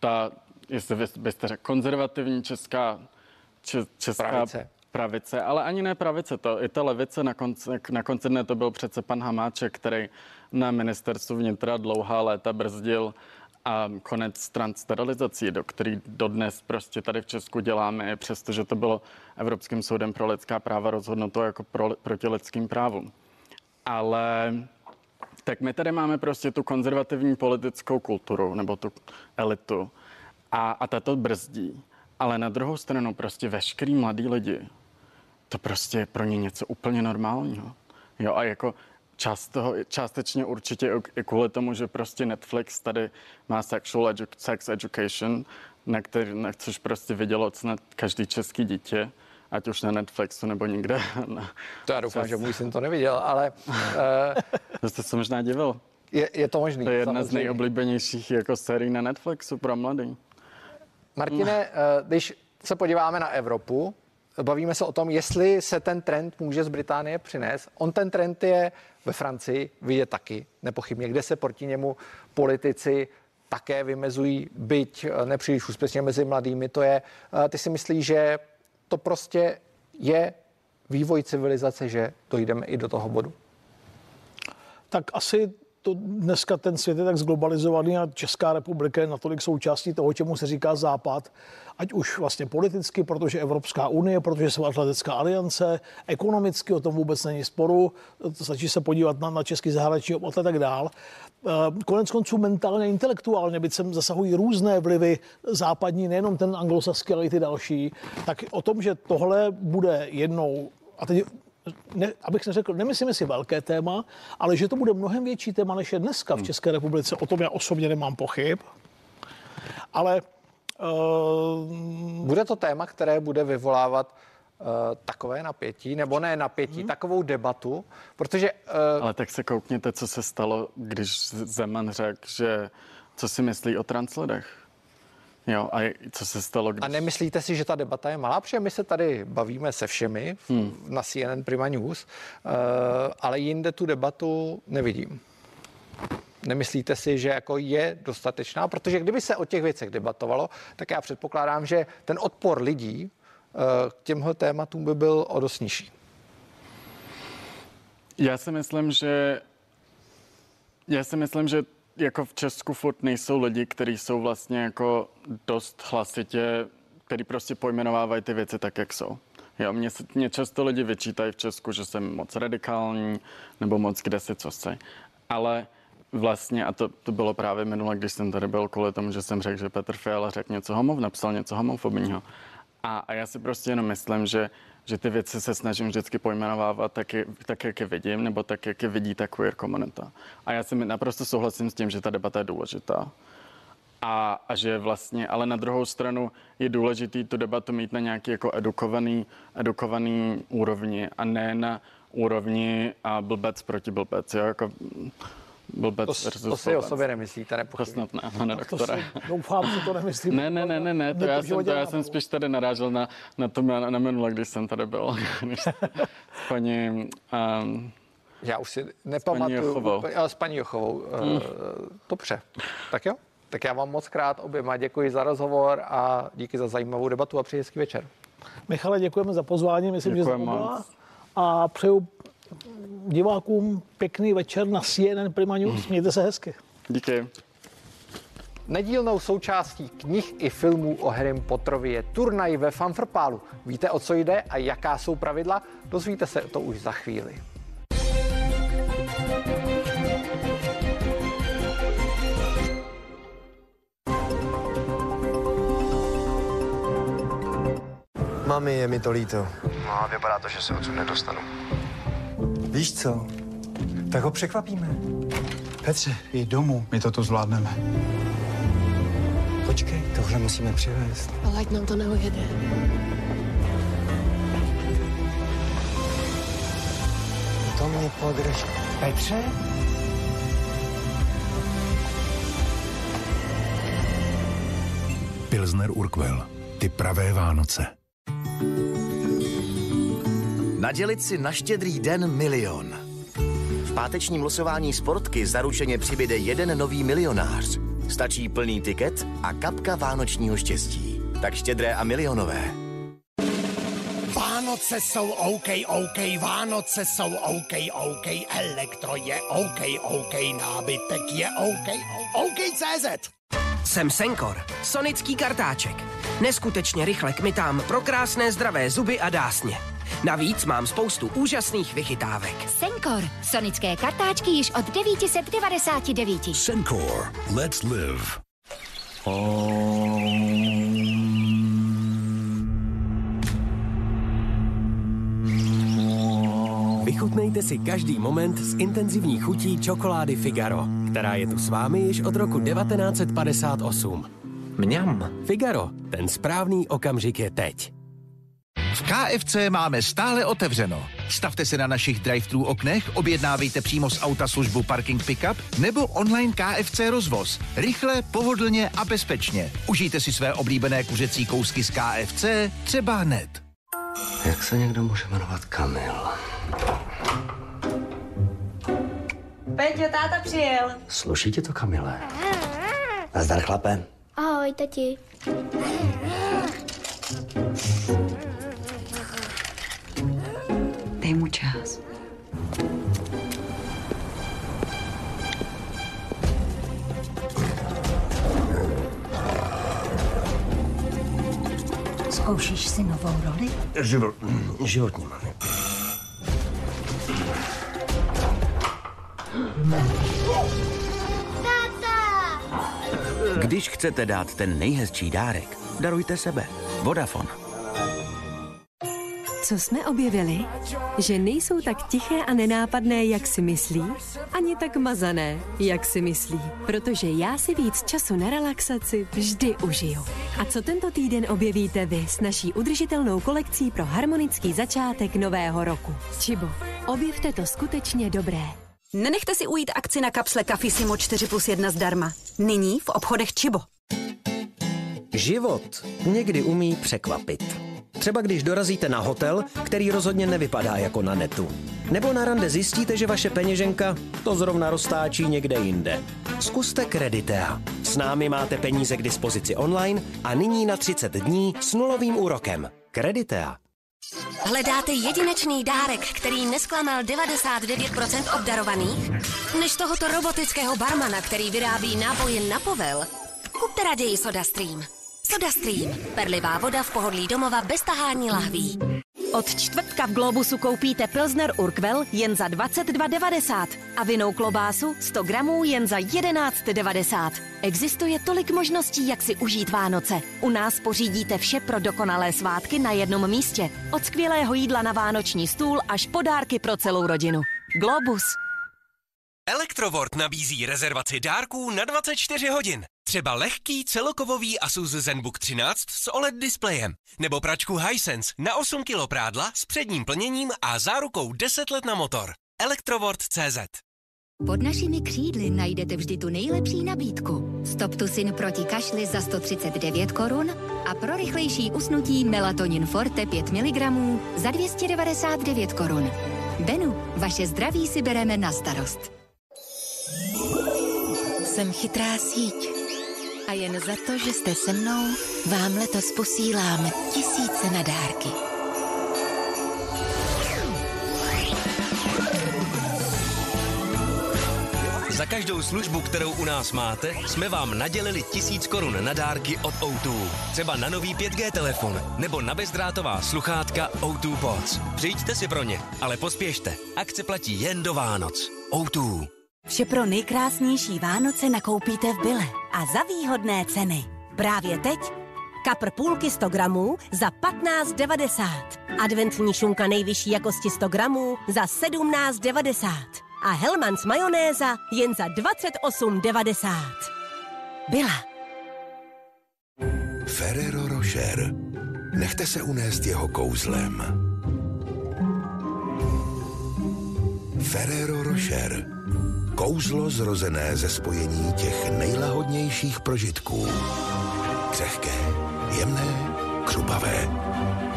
Ta, jestli vy byste řekl, konzervativní česká, če, česká Pravice. pravice, ale ani ne pravice, to i ta levice na konci, na konci dne to byl přece pan Hamáček, který na ministerstvu vnitra dlouhá léta brzdil a konec stran sterilizací, do který dodnes prostě tady v Česku děláme, přestože to bylo Evropským soudem pro lidská práva rozhodnuto jako pro, proti lidským právům. Ale tak my tady máme prostě tu konzervativní politickou kulturu, nebo tu elitu, a, a ta to brzdí. Ale na druhou stranu prostě veškerý mladý lidi, to prostě je pro ně něco úplně normálního. Jo, a jako část toho, částečně určitě i kvůli tomu, že prostě Netflix tady má sexual edu- sex education, na, který, na což prostě vidělo snad každý český dítě, ať už na Netflixu nebo někde. Na, To já doufám, že můj syn to neviděl, ale uh, to jste se možná divil. je, je to možný. To je jedna z samozřejmě. nejoblíbenějších jako sérií na Netflixu pro mladý. Martine, eh, když se podíváme na Evropu, bavíme se o tom, jestli se ten trend může z Británie přinést. On ten trend je ve Francii vidět taky, nepochybně, kde se proti němu politici také vymezují, byť eh, nepříliš úspěšně mezi mladými. To je, eh, ty si myslíš, že to prostě je vývoj civilizace, že dojdeme i do toho bodu? tak asi to dneska ten svět je tak zglobalizovaný a Česká republika je natolik součástí toho, čemu se říká Západ, ať už vlastně politicky, protože Evropská unie, protože Severoatlantická aliance, ekonomicky o tom vůbec není sporu, stačí se podívat na, na český zahraniční obchod a tak dál. Eh, Konec konců mentálně, intelektuálně, byť sem zasahují různé vlivy západní, nejenom ten anglosaský, ale i ty další, tak o tom, že tohle bude jednou, a teď ne, abych neřekl, nemyslím si velké téma, ale že to bude mnohem větší téma, než je dneska v České republice. O tom já osobně nemám pochyb. Ale uh, Bude to téma, které bude vyvolávat uh, takové napětí, nebo ne napětí, hmm. takovou debatu, protože... Uh, Ale tak se koukněte, co se stalo, když Zeman řekl, že co si myslí o translidech. Jo, a co se stalo, když... A nemyslíte si, že ta debata je malá? Protože my se tady bavíme se všemi hmm. na CNN Prima News, uh, ale jinde tu debatu nevidím. Nemyslíte si, že jako je dostatečná? Protože kdyby se o těch věcech debatovalo, tak já předpokládám, že ten odpor lidí uh, k těmhle tématům by byl o dost nižší. Já si myslím, že já si myslím, že jako v Česku furt nejsou lidi, kteří jsou vlastně jako dost hlasitě, který prostě pojmenovávají ty věci tak, jak jsou. Jo, mě, mě často lidi vyčítají v Česku, že jsem moc radikální nebo moc kde si co se. Ale vlastně, a to, to bylo právě minule, když jsem tady byl kvůli tomu, že jsem řekl, že Petr Fiala řekl něco homov, napsal něco homofobního. A, a já si prostě jenom myslím, že, že ty věci se snažím vždycky pojmenovávat tak, tak, jak je vidím, nebo tak, jak je vidí ta queer komunita. A já si naprosto souhlasím s tím, že ta debata je důležitá. A, a že vlastně, ale na druhou stranu je důležité tu debatu mít na nějaký jako edukovaný, edukovaný úrovni a ne na úrovni a blbec proti blbec, jo, jako blbec To, versus to si o blbec. sobě nemyslíte, To nepochybně. snad ne, pane to si, doktore. doufám, že to nemyslím. Ne, ne, ne, ne, ne, to já jsem, to já jsem spíš tady narážel na, na tom, na, na minule, když jsem tady byl, s paní, um, Já už si nepamatuju. Ale S paní Jochovou. Mm. Dobře. Tak jo. Tak já vám moc krát oběma děkuji za rozhovor a díky za zajímavou debatu a přeji hezký večer. Michale, děkujeme za pozvání, myslím, že Děkujeme oba. moc. A přeju divákům pěkný večer na CNN Prima News. Mějte se hezky. díky. Nedílnou součástí knih i filmů o Harrym Potterovi je turnaj ve Fanfrpálu. Víte, o co jde a jaká jsou pravidla? Dozvíte se to už za chvíli. Mami, je mi to líto. No a vypadá to, že se odsud nedostanu. Víš co? Tak ho překvapíme. Petře, je domů, my to tu zvládneme. Počkej, tohle musíme přivést. Ale ať nám to neujede. To mě podrž. Petře? Pilsner Urquell. Ty pravé Vánoce. Nadělit si na štědrý den milion. V pátečním losování Sportky zaručeně přibyde jeden nový milionář. Stačí plný tiket a kapka vánočního štěstí. Tak štědré a milionové. Vánoce jsou OK, OK, Vánoce jsou OK, OK, elektro je OK, OK, nábytek je OK, OK, CZ. Jsem Senkor, sonický kartáček. Neskutečně rychle kmitám pro krásné zdravé zuby a dásně. Navíc mám spoustu úžasných vychytávek. Senkor. Sonické kartáčky již od 999. Sencor. Let's live. Vychutnejte si každý moment s intenzivní chutí čokolády Figaro, která je tu s vámi již od roku 1958. Mňam. Figaro. Ten správný okamžik je teď. V KFC máme stále otevřeno. Stavte se na našich drive-thru oknech, objednávejte přímo z auta službu Parking Pickup nebo online KFC rozvoz. Rychle, pohodlně a bezpečně. Užijte si své oblíbené kuřecí kousky z KFC třeba hned. Jak se někdo může jmenovat Kamil? Peťo, táta přijel. Sluší tě to, Kamile? Nazdar, chlape. Ahoj, tati. Dej mu čas. Zkoušíš si novou roli? Život, životní mami. Když chcete dát ten nejhezčí dárek, darujte sebe. Vodafone. Co jsme objevili? Že nejsou tak tiché a nenápadné, jak si myslí, ani tak mazané, jak si myslí. Protože já si víc času na relaxaci vždy užiju. A co tento týden objevíte vy s naší udržitelnou kolekcí pro harmonický začátek nového roku? Čibo, objevte to skutečně dobré. Nenechte si ujít akci na kapsle Cafissimo 4 plus 1 zdarma. Nyní v obchodech Čibo. Život někdy umí překvapit. Třeba když dorazíte na hotel, který rozhodně nevypadá jako na netu. Nebo na rande zjistíte, že vaše peněženka to zrovna roztáčí někde jinde. Zkuste Creditea. S námi máte peníze k dispozici online a nyní na 30 dní s nulovým úrokem. Creditea. Hledáte jedinečný dárek, který nesklamal 99% obdarovaných? Než tohoto robotického barmana, který vyrábí nápoje na povel? Kupte raději SodaStream. SodaStream. Perlivá voda v pohodlí domova bez tahání lahví. Od čtvrtka v Globusu koupíte Pilsner Urquell jen za 22,90 a vinou klobásu 100 gramů jen za 11,90. Existuje tolik možností, jak si užít Vánoce. U nás pořídíte vše pro dokonalé svátky na jednom místě. Od skvělého jídla na vánoční stůl až podárky pro celou rodinu. Globus. Elektrovort nabízí rezervaci dárků na 24 hodin. Třeba lehký celokovový Asus ZenBook 13 s OLED displejem. Nebo pračku Hisense na 8 kg prádla s předním plněním a zárukou 10 let na motor. Elektrovort.cz Pod našimi křídly najdete vždy tu nejlepší nabídku. Stop Tusin proti kašli za 139 korun a pro rychlejší usnutí Melatonin Forte 5 mg za 299 korun. Benu, vaše zdraví si bereme na starost. Jsem chytrá síť. A jen za to, že jste se mnou, vám letos posílám tisíce na dárky. Za každou službu, kterou u nás máte, jsme vám nadělili tisíc korun na dárky od O2. Třeba na nový 5G telefon nebo na bezdrátová sluchátka O2 Pods. Přijďte si pro ně, ale pospěšte. Akce platí jen do Vánoc. O2. Vše pro nejkrásnější Vánoce nakoupíte v Bile a za výhodné ceny. Právě teď kapr půlky 100 gramů za 15,90. Adventní šunka nejvyšší jakosti 100 gramů za 17,90. A Hellmann's majonéza jen za 28,90. Byla. Ferrero Rocher. Nechte se unést jeho kouzlem. Ferrero Rocher. Kouzlo zrozené ze spojení těch nejlahodnějších prožitků. Křehké, jemné, křupavé.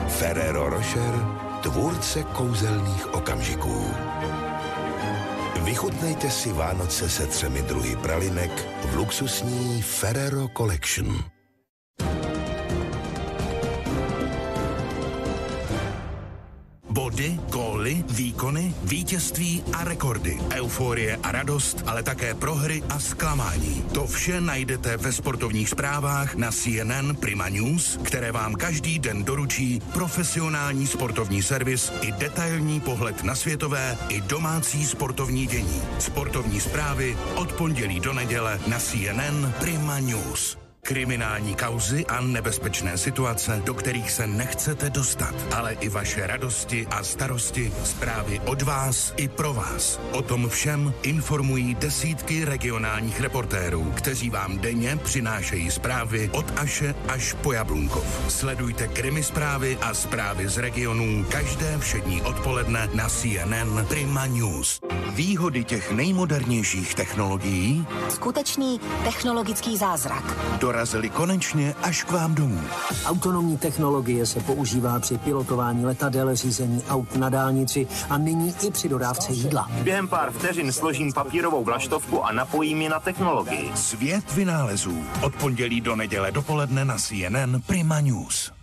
Ferrero Rocher, tvůrce kouzelných okamžiků. Vychutnejte si Vánoce se třemi druhy pralinek v luxusní Ferrero Collection. Body, góly, výkony, vítězství a rekordy, euforie a radost, ale také prohry a zklamání. To vše najdete ve sportovních zprávách na CNN Prima News, které vám každý den doručí profesionální sportovní servis i detailní pohled na světové i domácí sportovní dění. Sportovní zprávy od pondělí do neděle na CNN Prima News. Kriminální kauzy a nebezpečné situace, do kterých se nechcete dostat, ale i vaše radosti a starosti, zprávy od vás i pro vás. O tom všem informují desítky regionálních reportérů, kteří vám denně přinášejí zprávy od Aše až po Jablunkov. Sledujte krimi zprávy a zprávy z regionů každé všední odpoledne na CNN Prima News. Výhody těch nejmodernějších technologií Skutečný technologický zázrak. Dorazily konečně až k vám domů. Autonomní technologie se používá při pilotování letadel, řízení aut na dálnici a nyní i při dodávce jídla. Během pár vteřin složím papírovou vlaštovku a napojím ji na technologii. Svět vynálezů. Od pondělí do neděle dopoledne na CNN Prima News.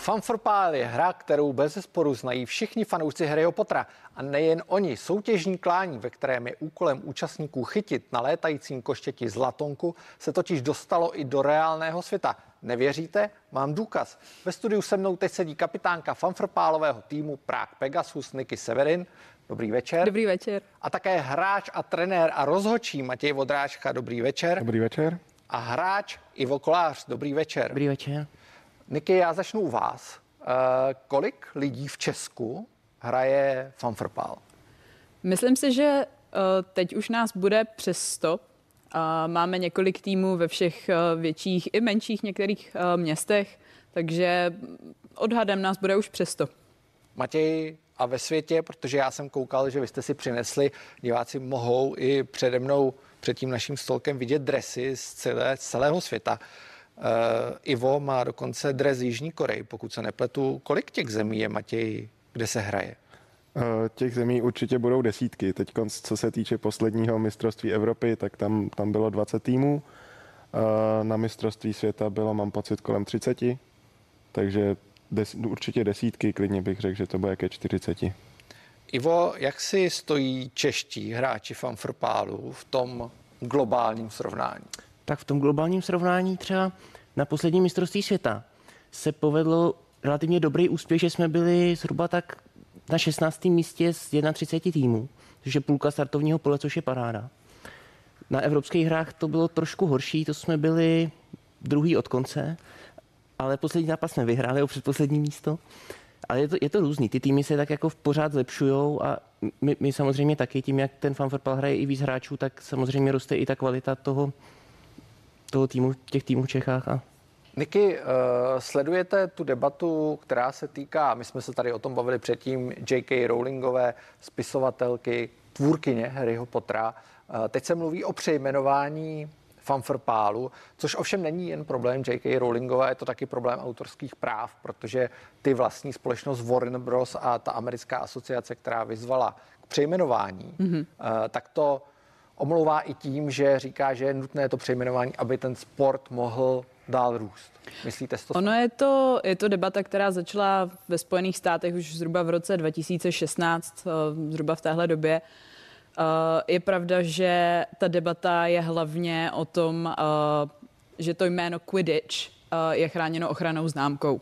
Fun for Pile je hra, kterou bez sporu znají všichni fanoušci Harryho Pottera. A nejen oni. Soutěžní klání, ve kterém je úkolem účastníků chytit na létajícím koštěti zlatonku, se totiž dostalo i do reálného světa. Nevěříte? Mám důkaz. Ve studiu se mnou teď sedí kapitánka fanfrpálového týmu Prague Pegasus Niky Severin. Dobrý večer. Dobrý večer. A také hráč a trenér a rozhodčí Matěj Vodrážka. Dobrý večer. Dobrý večer. A hráč Ivo Kolář. Dobrý večer. Dobrý večer. Niky, já začnu u vás. Uh, kolik lidí v Česku hraje fanfrpál? Myslím si, že eh, teď už nás bude přes 100. A máme několik týmů ve všech eh, větších i menších některých eh, městech, takže odhadem nás bude už přes 100. Matěj, a ve světě, protože já jsem koukal, že vy jste si přinesli, diváci mohou i přede mnou, před tím naším stolkem vidět dresy z, celé, z celého světa. Uh, Ivo má dokonce dres z Jižní Koreji, pokud se nepletu. Kolik těch zemí je, Matěj, kde se hraje? Eh, Těch zemí určitě budou desítky. Teď, co se týče posledního mistrovství Evropy, tak tam, tam bylo 20 týmů. Eh, Na mistrovství světa bylo, mám pocit, kolem 30. Takže des, určitě desítky, klidně bych řekl, že to bude ke 40. Ivo, jak si stojí čeští hráči fanfrpálu v tom globálním srovnání? Tak v tom globálním srovnání třeba na posledním mistrovství světa se povedlo relativně dobrý úspěch, že jsme byli zhruba tak na 16. místě z 31 týmů, což je půlka startovního pole, což je paráda. Na evropských hrách to bylo trošku horší, to jsme byli druhý od konce, ale poslední zápas jsme vyhráli o předposlední místo. Ale je to, je to různý, ty týmy se tak jako v pořád zlepšujou a my, my samozřejmě taky tím, jak ten fanfrpal hraje i víc hráčů, tak samozřejmě roste i ta kvalita toho, toho týmu, těch týmů v Čechách a Niky, uh, sledujete tu debatu, která se týká, my jsme se tady o tom bavili předtím, J.K. Rowlingové, spisovatelky, tvůrkyně Harryho Pottera. Uh, teď se mluví o přejmenování fanfrpálu, což ovšem není jen problém J.K. Rowlingové, je to taky problém autorských práv, protože ty vlastní společnost Warner Bros. a ta americká asociace, která vyzvala k přejmenování, mm-hmm. uh, tak to omlouvá i tím, že říká, že je nutné to přejmenování, aby ten sport mohl dál růst. Myslíte si to? Ono je to, je to debata, která začala ve Spojených státech už zhruba v roce 2016, eh, zhruba v téhle době. Eh, Je pravda, že ta debata je hlavně o tom, eh, že to jméno Quidditch je chráněno ochranou známkou.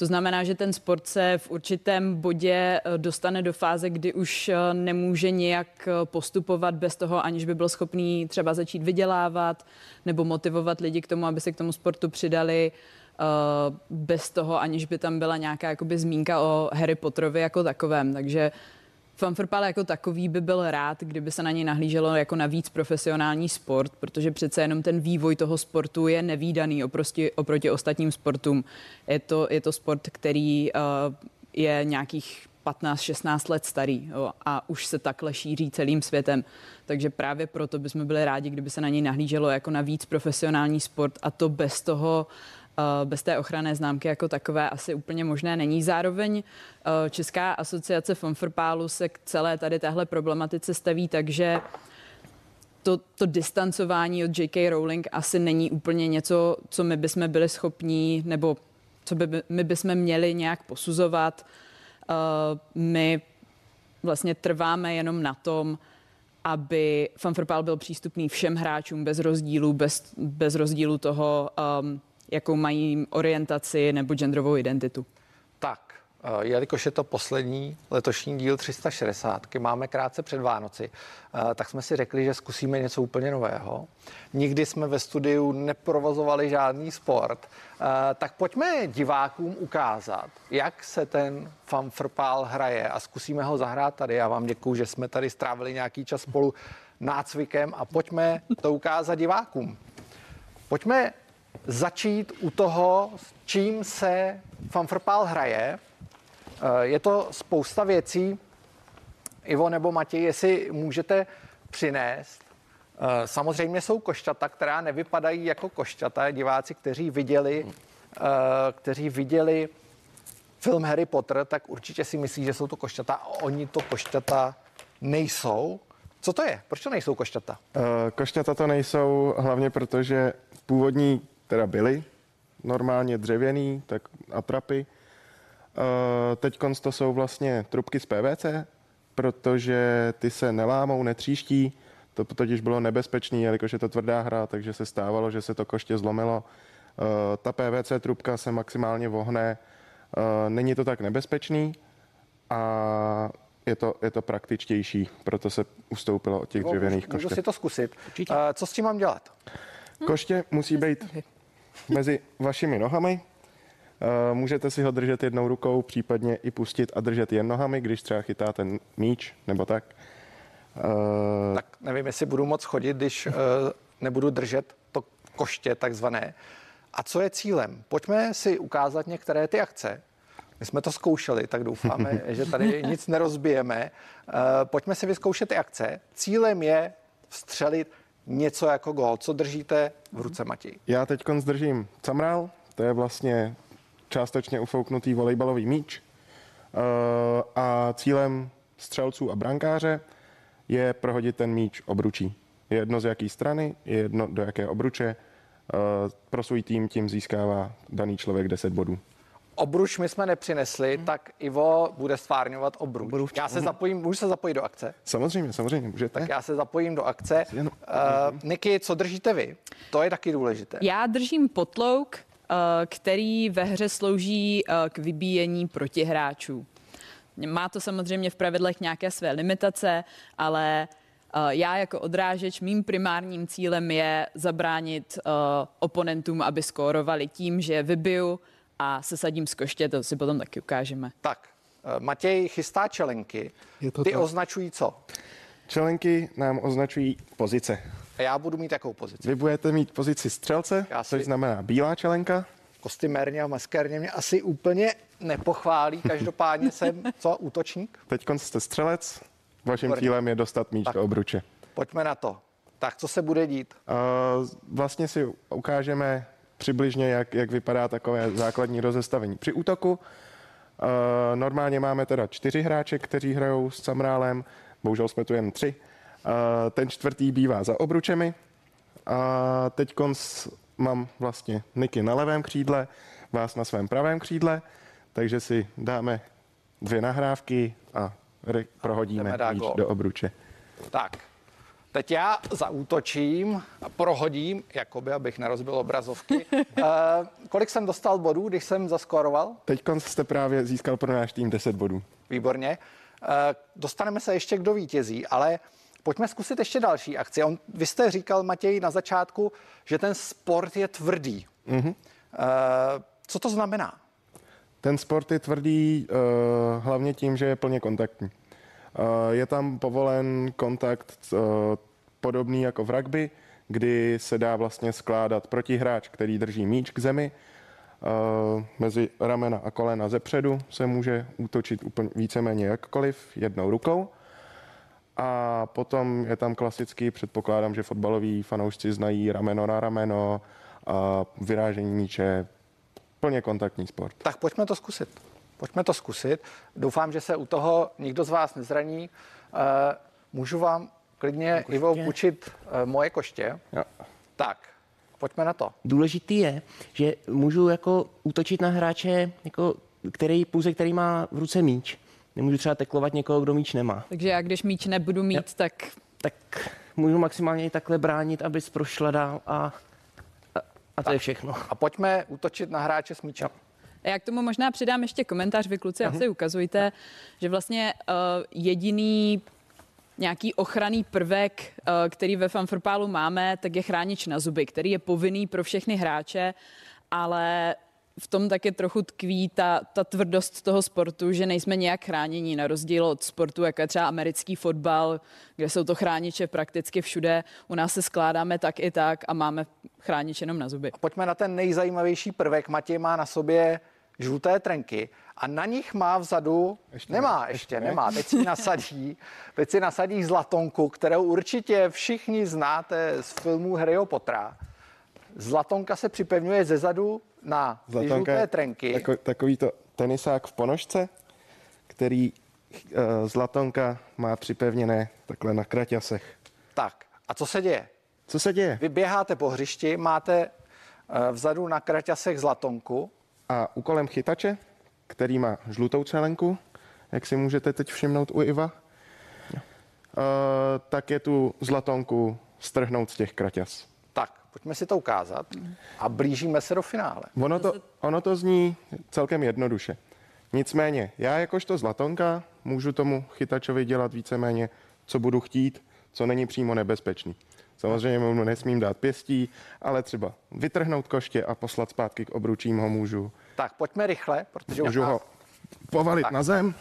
To znamená, že ten sport se v určitém bodě eh, dostane do fáze, kdy už eh, nemůže nějak eh, postupovat bez toho, aniž by byl schopný třeba začít vydělávat nebo motivovat lidi k tomu, aby se k tomu sportu přidali bez toho, aniž by tam byla nějaká jakoby zmínka o Harry Potterovi jako takovém. Takže Fanfrpal jako takový by byl rád, kdyby se na něj nahlíželo jako na víc profesionální sport, protože přece jenom ten vývoj toho sportu je nevýdaný oproti, oproti ostatním sportům. Je to, je to sport, který uh, je nějakých 15-16 let starý jo, a už se takhle šíří celým světem. Takže právě proto bychom byli rádi, kdyby se na něj nahlíželo jako na víc profesionální sport a to bez toho, eh, bez té ochranné známky jako takové asi úplně možné není. Zároveň eh, Česká asociace Fonfrpálu se k celé tady téhle problematice staví, takže to, to distancování od J.K. Rowling asi není úplně něco, co my bychom byli schopní, nebo co by my bychom měli nějak posuzovat. Uh, my vlastně trváme jenom na tom, aby fanfrpál byl přístupný všem hráčům bez rozdílu, bez, bez rozdílu toho, um, jakou mají orientaci nebo genderovou identitu. Tak, Eh, jelikož je to poslední letošní díl 360, máme krátce před Vánoci, eh, tak jsme si řekli, že zkusíme něco úplně nového. Nikdy jsme ve studiu neprovozovali žádný sport, eh, tak pojďme divákům ukázat, jak se ten fanfrpál hraje a zkusíme ho zahrát tady. Já vám děkuju, že jsme tady strávili nějaký čas spolu nácvikem a pojďme to ukázat divákům. Pojďme začít u toho, s čím se fanfrpál hraje. Eh, je to spousta věcí. Ivo nebo Matěj, jestli můžete přinést. Eh, samozřejmě jsou košťata, která nevypadají jako košťata. Diváci, kteří viděli, eh, kteří viděli film Harry Potter, tak určitě si myslí, že jsou to košťata oni to košťata nejsou. Co to je? Proč to nejsou košťata? Košťata to nejsou hlavně proto, že původní teda byly normálně dřevěný tak atrapy, Eh, Teď to jsou vlastně trubky z PVC, protože ty se nelámou, netříští. To totiž bylo nebezpečné, jelikož je to tvrdá hra, takže se stávalo, že se to koště zlomilo. Eh, ta PVC trubka se maximálně vohne, eh, není to tak nebezpečný a je to, je to praktičtější, proto se ustoupilo od těch dřevěných koště. Můžu si to zkusit. Co s tím mám dělat? Koště musí být mezi vašimi nohami, Eh, můžete si ho držet jednou rukou, případně i pustit a držet jen nohami, když třeba chytáte míč nebo tak. Uh, tak nevím, jestli budu moc chodit, když uh, nebudu držet to koště takzvané. A co je cílem? Pojďme si ukázat některé ty akce. My jsme to zkoušeli, tak doufáme, že tady nic nerozbijeme. Pojďme si vyzkoušet ty akce. Cílem je vstřelit něco jako gol. Co držíte v ruce, Matěj? Já teď zdržím camrál, to je vlastně částečně ufouknutý volejbalový míč eh, a cílem střelců a brankáře je prohodit ten míč obručí. Je jedno z jaké strany, je jedno do jaké obruče. Eh, pro svůj tým tím získává daný člověk 10 bodů. Obruč my jsme nepřinesli, hmm. tak Ivo bude stvárňovat obruč. obruč. Já se mhm. zapojím, můžu se zapojit do akce? Samozřejmě, samozřejmě, můžete. Tak já se zapojím do akce. Uh, Niky, co držíte vy? To je taky důležité. Já držím potlouk, Eh, který ve hře slouží eh, k vybíjení protihráčů. Má to samozřejmě v pravidlech nějaké své limitace, ale já jako odrážeč, mým primárním cílem je zabránit oponentům, aby skórovali tím, že vybiju a sesadím z koště, to si potom taky ukážeme. Tak, Matěj chystá čelenky. Ty tak. označují co? Čelenky nám označují pozice. A já budu mít jakou pozici? Vy budete mít pozici střelce, já si... což znamená bílá čelenka. Kostymérně a maskérně mě asi úplně nepochválí. Každopádně jsem co, útočník? Teď jste střelec. Vaším cílem je dostat míč tak, do obruče. Pojďme na to. Tak co se bude dít? Uh, vlastně si ukážeme přibližně, jak, jak vypadá takové základní rozestavení. Při útoku uh, normálně máme teda čtyři hráče, kteří hrajou s Samrálem, bohužel jsme tu jen tři. Ten čtvrtý bývá za obručemi. A teď mám vlastně Niky na levém křídle, vás na svém pravém křídle, takže si dáme dvě nahrávky a prohodíme míč do obruče. Tak, teď já zaútočím a prohodím, jakoby, abych nerozbil obrazovky. uh, kolik jsem dostal bodů, když jsem zaskoroval? Teď jste právě získal pro náš tým 10 bodů. Výborně. Uh, dostaneme se ještě k do vítězí, ale Pojďme zkusit ještě další akci. On, vy jste říkal, Matěj, na začátku, že ten sport je tvrdý. Mm-hmm. Uh, co to znamená? Ten sport je tvrdý uh, hlavně tím, že je plně kontaktní. Uh, je tam povolen kontakt uh, podobný jako v rugby, kdy se dá vlastně skládat protihráč, který drží míč k zemi Uh, mezi ramena a kolena ze předu se může útočit úplně víceméně jakkoliv, jednou rukou. A potom je tam klasický, předpokládám, že fotbaloví fanoušci znají rameno na rameno, a vyrážení míče, plně kontaktní sport. Tak pojďme to zkusit. Pojďme to zkusit. Doufám, že se u toho nikdo z vás nezraní. Uh, můžu vám klidně, koště. Ivo, půjčit uh, moje koště? Jo. Tak, pojďme na to. Důležitý je, že můžu jako útočit na hráče, jako který, pouze který má v ruce míč. Nemůžu třeba teklovat někoho, kdo míč nemá. Takže já, když míč nebudu mít, jo. tak... Tak můžu maximálně i takhle bránit, abys prošla dál a, a, a to tak. je všechno. A pojďme útočit na hráče s míčem. Jo. Já k tomu možná přidám ještě komentář, vy kluci asi ukazujte, že vlastně uh, jediný nějaký ochranný prvek, uh, který ve fanfrpálu máme, tak je chránič na zuby, který je povinný pro všechny hráče, ale v tom taky trochu tkví ta, ta tvrdost toho sportu, že nejsme nějak chráněni na rozdíl od sportu, jako je třeba americký fotbal, kde jsou to chrániče prakticky všude. U nás se skládáme tak i tak a máme chránič jenom na zuby. A pojďme na ten nejzajímavější prvek. Matěj má na sobě žluté trenky a na nich má vzadu, ještě nemá ne, ještě, ještě nemá, teď si nasadí, teď si nasadí zlatonku, kterou určitě všichni znáte z filmů Harryho Pottera. Zlatonka se připevňuje ze zadu na Zlatonka žluté trenky. Tako, takový to tenisák v ponožce, který uh, Zlatonka má připevněné takhle na kraťasech. Tak, a co se děje? Co se děje? Vy běháte po hřišti, máte uh, vzadu na kraťasech Zlatonku. A úkolem chytače, který má žlutou čelenku, jak si můžete teď všimnout u Iva, uh, tak je tu Zlatonku strhnout z těch kraťas. Pojďme si to ukázat a blížíme se do finále. Ono to, ono to zní celkem jednoduše. Nicméně, já jakožto zlatonka můžu tomu chytačovi dělat víceméně, co budu chtít, co není přímo nebezpečný. Samozřejmě mu nesmím dát pěstí, ale třeba vytrhnout koště a poslat zpátky k obručím ho můžu. Tak pojďme rychle, protože můžu už nás... ho povalit tak. na zem.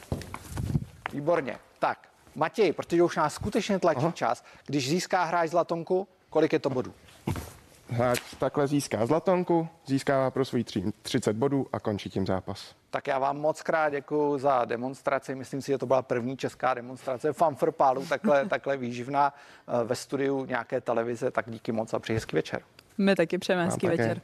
Výborně. Tak, Matěj, protože už nás skutečně tlačí Aha. čas, když získá hráč zlatonku, kolik je to bodů? Hráč takhle získá zlatonku, získává pro svůj 30 bodů a končí tím zápas. Tak já vám moc krát děkuji za demonstraci. Myslím si, že to byla první česká demonstrace fanfrpálu, takhle, takhle výživná eh, ve studiu nějaké televize. Tak díky moc a přeji hezký večer. My taky přejeme hezký večer.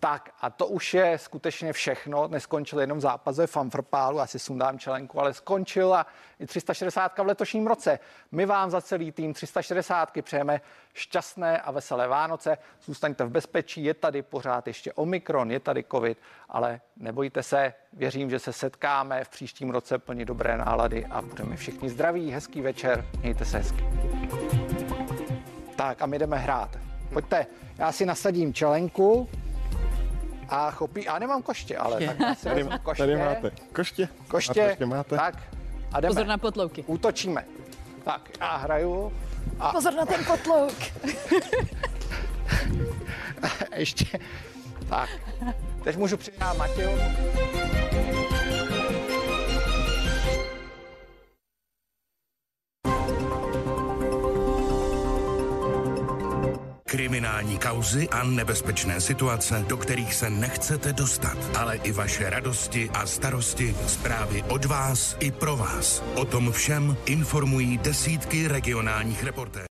Tak a to už je skutečně všechno. Neskončil jenom zápas ve Fanfrpálu, asi sundám čelenku, ale skončila i 360 v letošním roce. My vám za celý tým 360 přejeme šťastné a veselé Vánoce. Zůstaňte v bezpečí, je tady pořád ještě Omikron, je tady covid, ale nebojte se, věřím, že se setkáme v příštím roce plně dobré nálady a budeme všichni zdraví. Hezký večer, mějte se hezky. Tak a my jdeme hrát. Pojďte, já si nasadím čelenku a chopí, a nemám koště, ale tak asi tady, koště. Tady máte koště. Koště, koště máte. tak a jdeme. Pozor na potlouky. Útočíme. Tak, já hraju. A... Pozor na ten potlouk. Ještě, tak. Teď můžu přidat Matěju. Kriminální kauzy a nebezpečné situace, do kterých se nechcete dostat, ale i vaše radosti a starosti, zprávy od vás i pro vás. O tom všem informují desítky regionálních reportérů.